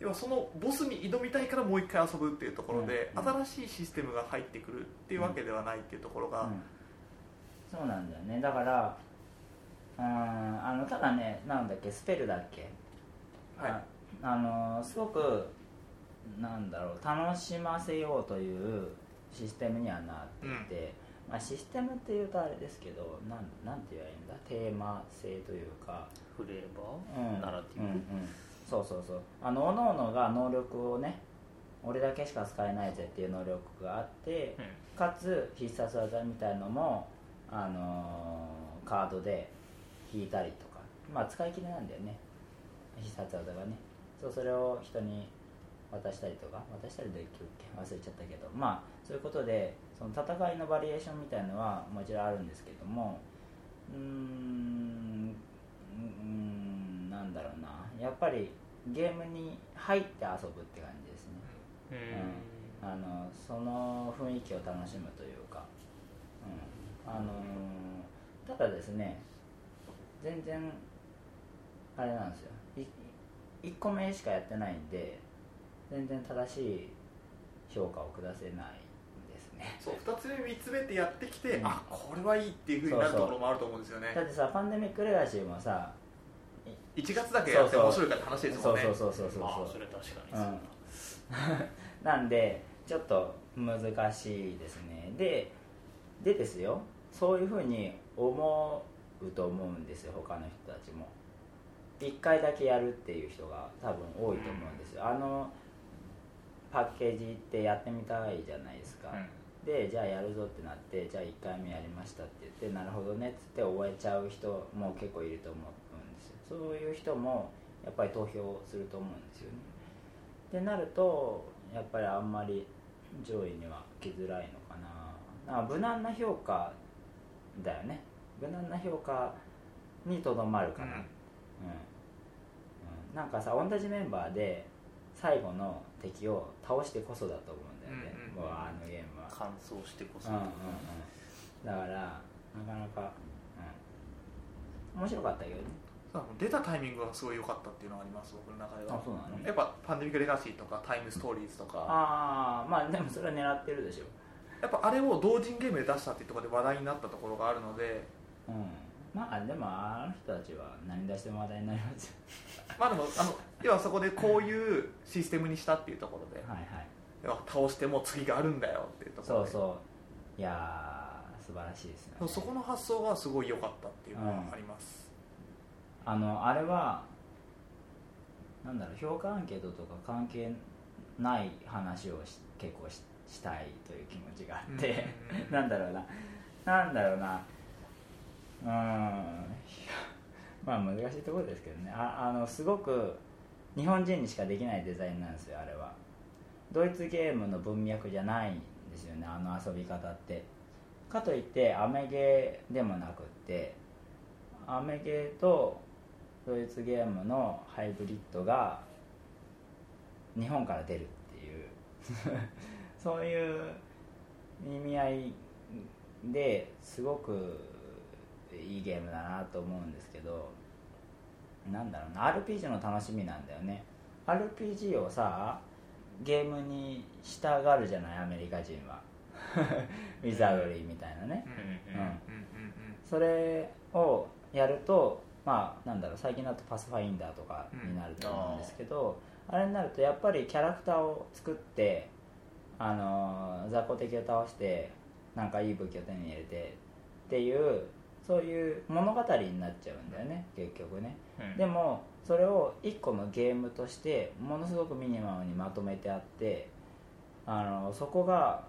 要はそのボスに挑みたいからもう一回遊ぶっていうところで、うん。新しいシステムが入ってくるっていうわけではないっていうところが、うん。そうなんだよね。だからうんあのただねなんだっけスペルだっけ？はい。ああのすごくなんだろう楽しませようというシステムにはなっていて、まあ、システムっていうとあれですけどなんなんて言えばいいんだ？テーマ性というか、フレーバうん。ーナラティブうんうん、そうそうそう。あの各々が能力をね俺だけしか使えないぜっていう能力があってうん。かつ必殺技みたいのも、あのーカードで引いたりとか。まあ使い切れなんだよね。必殺技がね。そうそれを人に渡したりとか。渡したりできるっけ？忘れちゃったけど。まあそういうことでその戦いのバリエーションみたいのはもちろんあるんですけども。うーんうーんなんだろうな。やっぱりゲームに入って遊ぶって感じですね。うん。あのその雰囲気を楽しむというか、うん。あのただですね全然あれなんですよ。い1個目しかやってないんで全然正しい評価を下せないんですね。そう2つ目3つ目ってやってきて、うん。あこれはいいっていうふうになるところもあると思うんですよね。だってさパンデミックレガシーもさ1月だけやって面白いからって話ですもんね。そうそうそうそうそうまあそうそれ確かにそうだな。ん。[laughs] でちょっと難しいですね。ででですよ。そういうふうに思うと思うんですよ他の人たちも。1回だけやるっていう人が多分多いと思うんですよ。あのパッケージってやってみたいじゃないですか、うん。でじゃあやるぞってなってじゃあ1回目やりましたって言ってなるほどねっつって終えちゃう人も結構いると思うんですよ。そういう人もやっぱり投票すると思うんですよね。ってなるとやっぱりあんまり上位には来づらいのかな。無難な評価だよね無難な評価にとどまるかな、うん。うん。なんかさ同じメンバーで最後の敵を倒してこそだと思うんだよね、うんうんうん。もうあのゲームは。完走してこそ。うんうんうん。だからなかなか、うん、面白かったけどね。出たタイミングがすごい良かったっていうのがあります僕の中では。あそうなの？やっぱパンデミックレガシーとかタイムストーリーズとか。ああまあでもそれは狙ってるでしょ。やっぱあれを同人ゲームで出したっていうところで話題になったところがあるのでうん。まあでもあの人たちは何出しても話題になります。よ [laughs] まあでもあの要はそこでこういうシステムにしたっていうところではいはい。倒しても次があるんだよっていうところで。そうそう。いやー素晴らしいですよ、ね、そこの発想がすごい良かったっていうのはあります、あのあれはなんだろう評価アンケートとか関係ない話をし結構ししたいという気持ちがあって、うん。[laughs] なんだろうな。なんだろうなうん。まあ難しいところですけどね。ああのすごく日本人にしかできないデザインなんですよあれは。ドイツゲームの文脈じゃないんですよねあの遊び方って。かといってアメゲーでもなくってアメゲーとドイツゲームのハイブリッドが日本から出るっていう。[laughs] そういう意味合いですごくいいゲームだなと思うんですけどなんだろうな RPG の楽しみなんだよね。RPG をさゲームにしたがるじゃないアメリカ人は。[laughs] ウィザードリーみたいなね。うんうんうんうんうんそれをやるとまあなんだろう最近だとパスファインダーとかになると思うんですけど、あれになるとやっぱりキャラクターを作ってあの雑魚敵を倒してなんかいい武器を手に入れてっていうそういう物語になっちゃうんだよね結局ね。うん。でもそれを1個のゲームとしてものすごくミニマムにまとめてあってあのそこが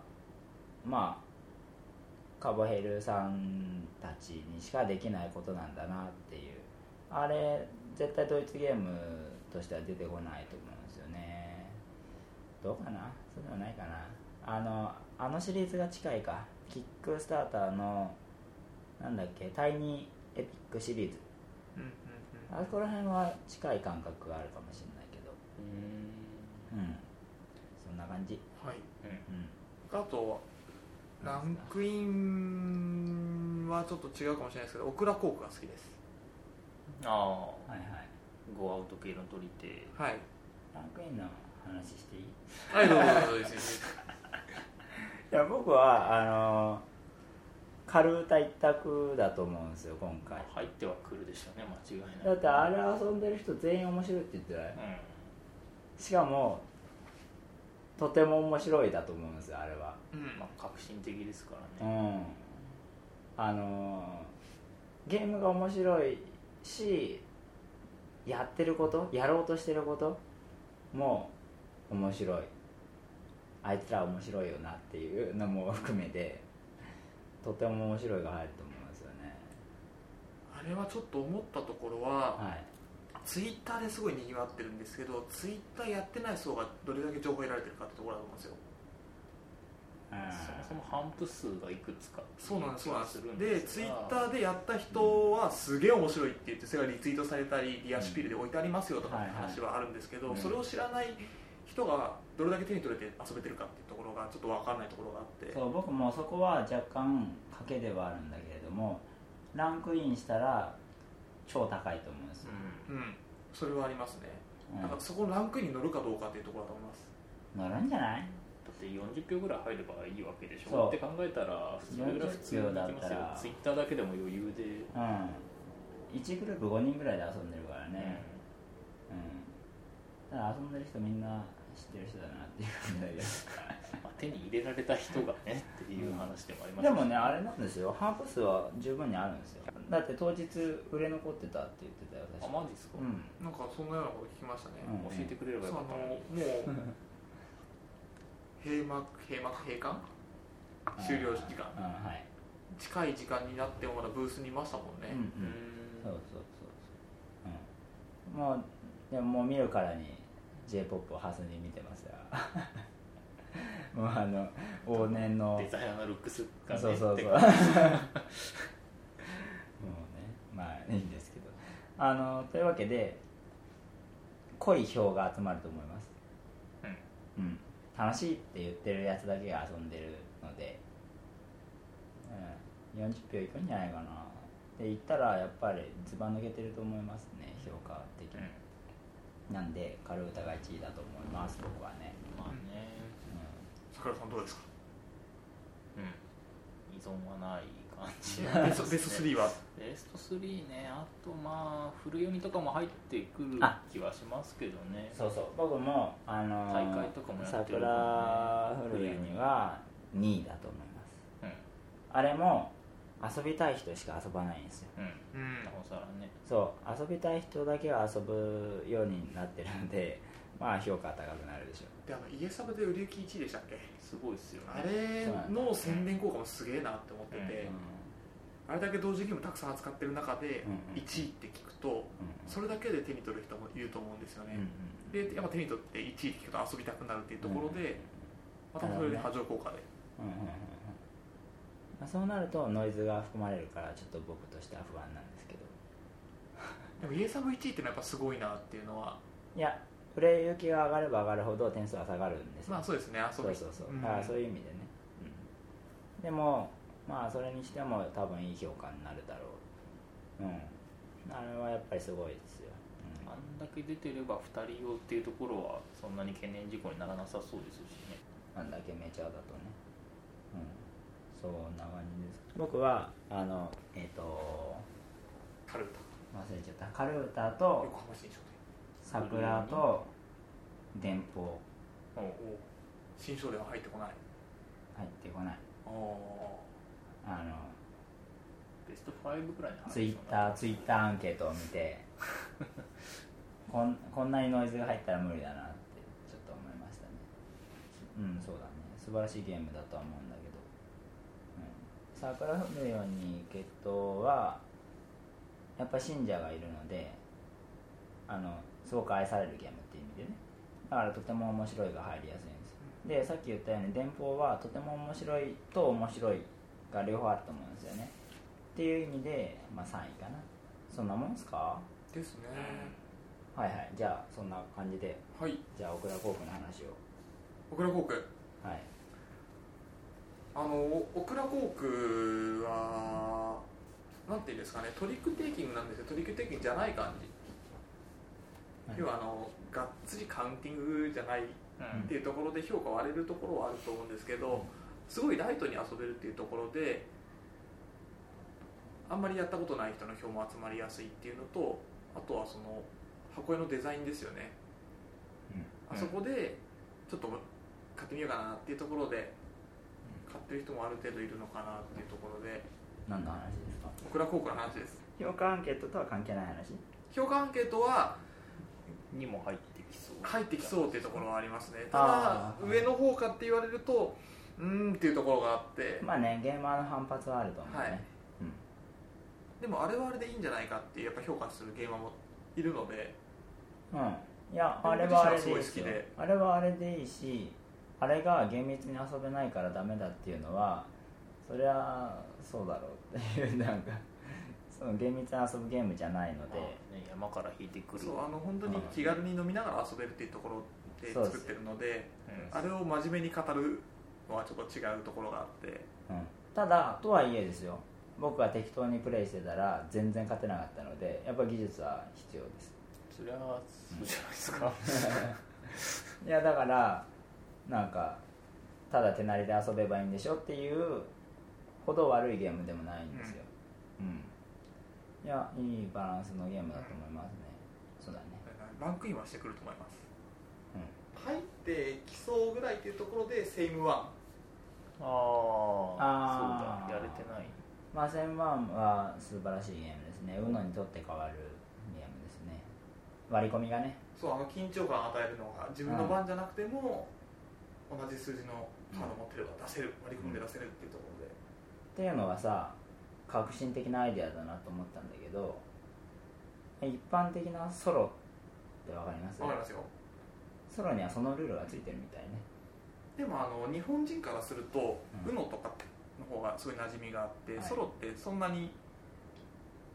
まあカボヘルさんたちにしかできないことなんだなっていう。あれ絶対ドイツゲームとしては出てこないと思うんですよね。どうかな？そうでもないかな。あのあのシリーズが近いか。キックスターターのなんだっけ？タイニーエピックシリーズ。うんうんうん。あそこら辺は近い感覚があるかもしれないけど。うんうん。そんな感じ。はい。うん。あとランクインはちょっと違うかもしれないですけどオクラコークが好きです。ああはいはい。ゴーアウト系の取り手はい。ランクインの話していい？いはいどうぞどうぞどうぞや僕はあのカルータ一択だと思うんですよ今回。入ってはくるでしょうね間違いないだってあれ遊んでる人全員面白いって言ってないしかもとても面白いだと思うんですよあれは。うんうんまあ革新的ですからうねん。あのゲームが面白いしやってることやろうとしてることも面白い。あいつら面白いよなっていうのも含めてとても面白いが入ると思いますよね。あれはちょっと思ったところは、はい。ツイッターですごいにぎわってるんですけどツイッターやってない層がどれだけ情報を得られてるかってところだと思うんですよ。そもそも反布数がいくつかそうなんですそうなんでツイッターでやった人はすげえ面白いって言ってそれがリツイートされたりリアシピルで置いてありますよとかって話はあるんですけど、はいはいそれを知らない人がどれだけ手に取れて遊べてるかっていうところがちょっと分かんないところがあって。そう僕もそこは若干賭けではあるんだけれどもランクインしたら超高いと思うんですよ、うん。それはありますね、うん。なんかそこのランクインに乗るかどうかっていうところだと思います。乗るんじゃない？だって40票ぐらい入ればいいわけでしそう。ょって考えたらそれぐらい普通にできますよ。ツイッターだけでも余裕で、うん。1グループ5人ぐらいで遊んでるからね。うん、ただ遊んでる人みんな知ってる人だなっていう [laughs] まあ、手に入れられた人がねっていう話でもありますでもねあれなんですよ。ハープ数は十分にあるんですよ。だって当日売れ残ってたって言ってたよあ私マジですか、うん。なんかそんなようなこと聞きましたね、うん。教えてくれればよかった。もう閉幕閉幕閉館？終了時間。うんはい。近い時間になってもまだブースにいましたもんね、うんうん。うそうそうそうそう、うん、もうでももう見るからに j p o p をハスに見てますよ。[laughs] もうあの往年のデザイナーのルックスがねそうそうそう。[laughs] もうねまあいいんですけど。あのというわけで濃い票が集まると思います。うん、楽しいって言ってるやつだけが遊んでるので、うん、40票いくんじゃないかな。って言ったらやっぱりずば抜けてると思いますね評価的に、なんでカルータが1位だと思います。僕はね、まあね。桜さんどうですか？うん。依存はない感じ。[laughs] ベストベスト3は？ベスト3ね。あとまあ古読みとかも入ってくるあ。気はしますけどね。そうそう。僕もあの大会とかもやってる桜古谷には2位だと思います。うん。あれも遊びたい人しか遊ばないんですよ。うん。うん。なおさらね。そう。遊びたい人だけが遊ぶようになってるので [laughs] まあ評価高くなるでしょであの家サブで売れ行き1位でしたっけ？すごいっすよね。あれの宣伝効果もすげえなって思ってて、う、あれだけ同時ゲームたくさん扱ってる中でうんうん1位って聞くとうんそれだけで手に取る人もいると思うんですよね、うんうんでやっぱ手に取って1位って聞くと遊びたくなるっていうところで、またそれで波状効果で。うんうんうんうんまあそうなるとノイズが含まれるからちょっと僕としては不安なんですけど。[laughs] でも家サブ1位ってのはやっぱすごいなっていうのは。いや売れ行きが上がれば上がるほど点数は下がるんですよ。まあそうですねそうそうそう、ん。だからそういう意味でね、うん。でもまあそれにしても多分いい評価になるだろう。うん。あれはやっぱりすごいですよ、うん。あんだけ出てれば2人用っていうところはそんなに懸念事項にならなさそうですしね。あんだけメジャーだとね。うんそんな感じです僕はあのえっ、とカルー忘れちゃった。カルータタと横浜新商桜と電報。店おうおう。新商店は入ってこない。入ってこない。ああのベスト5ぐらいの話。ツイッターツイッターアンケートを見て [laughs] こんこんなにノイズが入ったら無理だなってちょっと思いましたね。うんそうだね。素晴らしいゲームだとは思うんだけど、うん、桜フムヨに決闘はやっぱ信者がいるのであのすごく愛されるゲームっていう意味でね。だからとても面白いが入りやすいんですよ。でさっき言ったように電報はとても面白いと面白いが両方あると思うんですよね。っていう意味で、まあ、3位かな。そんなもんですか？ーですね。はいはい。じゃあそんな感じで。はい。じゃあオクラ航空の話を。オクラ航空はいあのオクラ航空はなんていうんですかねトリックテイキングなんですよ。トリックテイキングじゃない感じ、はい。要はあのがっつりカウンティングじゃないうん。っていうところで評価割れるところはあると思うんですけどすごいライトに遊べるっていうところであんまりやったことない人の票も集まりやすいっていうのとあとはその箱絵のデザインですよね。あそこでちょっと買ってみようかなっていうところで買ってる人もある程度いるのかなっていうところで。何の話ですか？オクラ航空の話です。評価アンケートとは関係ない話？評価アンケートはにも入ってきそう。入ってきそうっていうところはありますね。ただ上の方かって言われるとうーんっていうところがあって。まあねゲーマーの反発はあると思うね、はい。でもあれはあれでいいんじゃないかってやっぱ評価するゲーマーもいるので。うん、うん、いやあれはあれでいいあれはあれでいいしあれが厳密に遊べないからダメだっていうのはそりゃそうだろうっていうなんかその厳密に遊ぶゲームじゃないので、ね、山から引いてくる。そうあの本当に気軽に飲みながら遊べるっていうところで作ってるのでうん。あれを真面目に語るのはちょっと違うところがあって。うん、ただとはいえですよ。僕が適当にプレイしてたら全然勝てなかったのでやっぱ技術は必要です。そりゃそうじゃないですか。[laughs] いやだからなんかただ手なりで遊べばいいんでしょっていうほど悪いゲームでもないんですよ。うん、いやいいバランスのゲームだと思いますね。そうだね。ランクインはしてくると思います。うん。入ってきそうぐらいっていうところでセイムワあああー。そうだ。やれてない。まあ1000万は素晴らしいゲームですね。UNO にとって変わるゲームですね。割り込みがね。ンそうあの緊張感を与えるのが自分の番じゃなくても同じ数字のカード持ってれば出せる割り込んで出せるっていうところで。っていうのはさ革新的なアイデアだなと思ったんだけど一般的なソロってわかります？わかりますよ。ソロにはそのルールがついてるみたいね。でもあの日本人からすると、うん。UNO とかの方がすごい馴染みがあって、はい。ソロってそんなに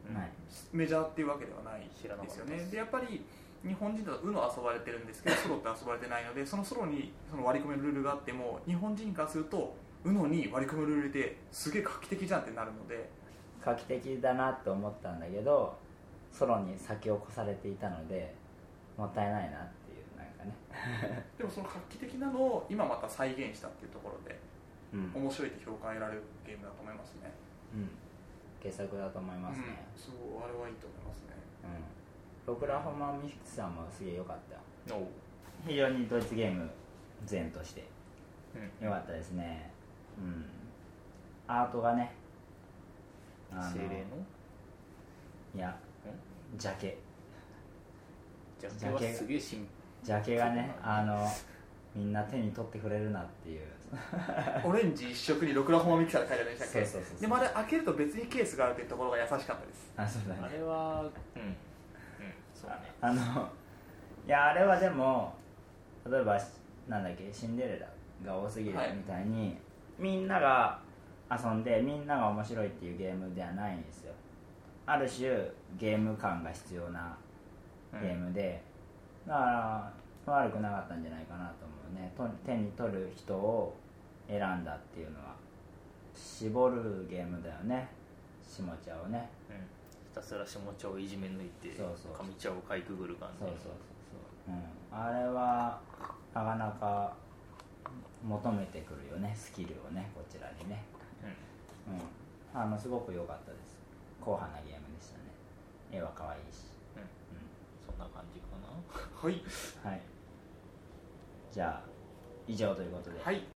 うんはい。メジャーっていうわけではないですよね。でやっぱり日本人だと UNO 遊ばれてるんですけど [laughs] ソロって遊ばれてないのでそのソロにその割り込めるルールがあっても日本人からすると UNO に割り込めるルールですげえ画期的じゃんってなるので。画期的だなと思ったんだけどソロに先を越されていたのでもったいないなっていうなんかね。[laughs] でもその画期的なのを今また再現したっていうところでうん、面白いって評価を得られるゲームだと思いますね。うん、傑作だと思いますね。うん、そうあれはいいと思いますね。うん、ロクラホマミックスさんもすげえ良かった。非常にドイツゲーム全として。うん。良かったですね。うん。アートがね。あの精霊の？いやジャケ。ジャケはすげえシンジャケがねあのみんな手に取ってくれるなっていう。[laughs] オレンジ一色にロクラホマミキサーで書いてあるんでしたっけ？でもあれ開けると別にケースがあるっていうところが優しかったです。あそうだね。あれはうんうんそうね。あのいやあれはでも例えばなんだっけシンデレラが多すぎるはい。みたいに、みんなが遊んでみんなが面白いっていうゲームではないんですよ。ある種ゲーム感が必要なゲームで、だから悪くなかったんじゃないかなと思うね。と手に取る人を選んだっていうのは。絞るゲームだよね。下茶をね。うんひたすら下茶をいじめ抜いて上茶をかいくぐる感じ。そうそうそうそう、うん、あれはなかなか求めてくるよねスキルをねこちらにね。うん。うん。あのすごく良かったです。硬派なゲームでしたね。絵は可愛いし、うん。うそんな感じかな。はい。ん、[laughs] はい。じゃあ以上ということで、はい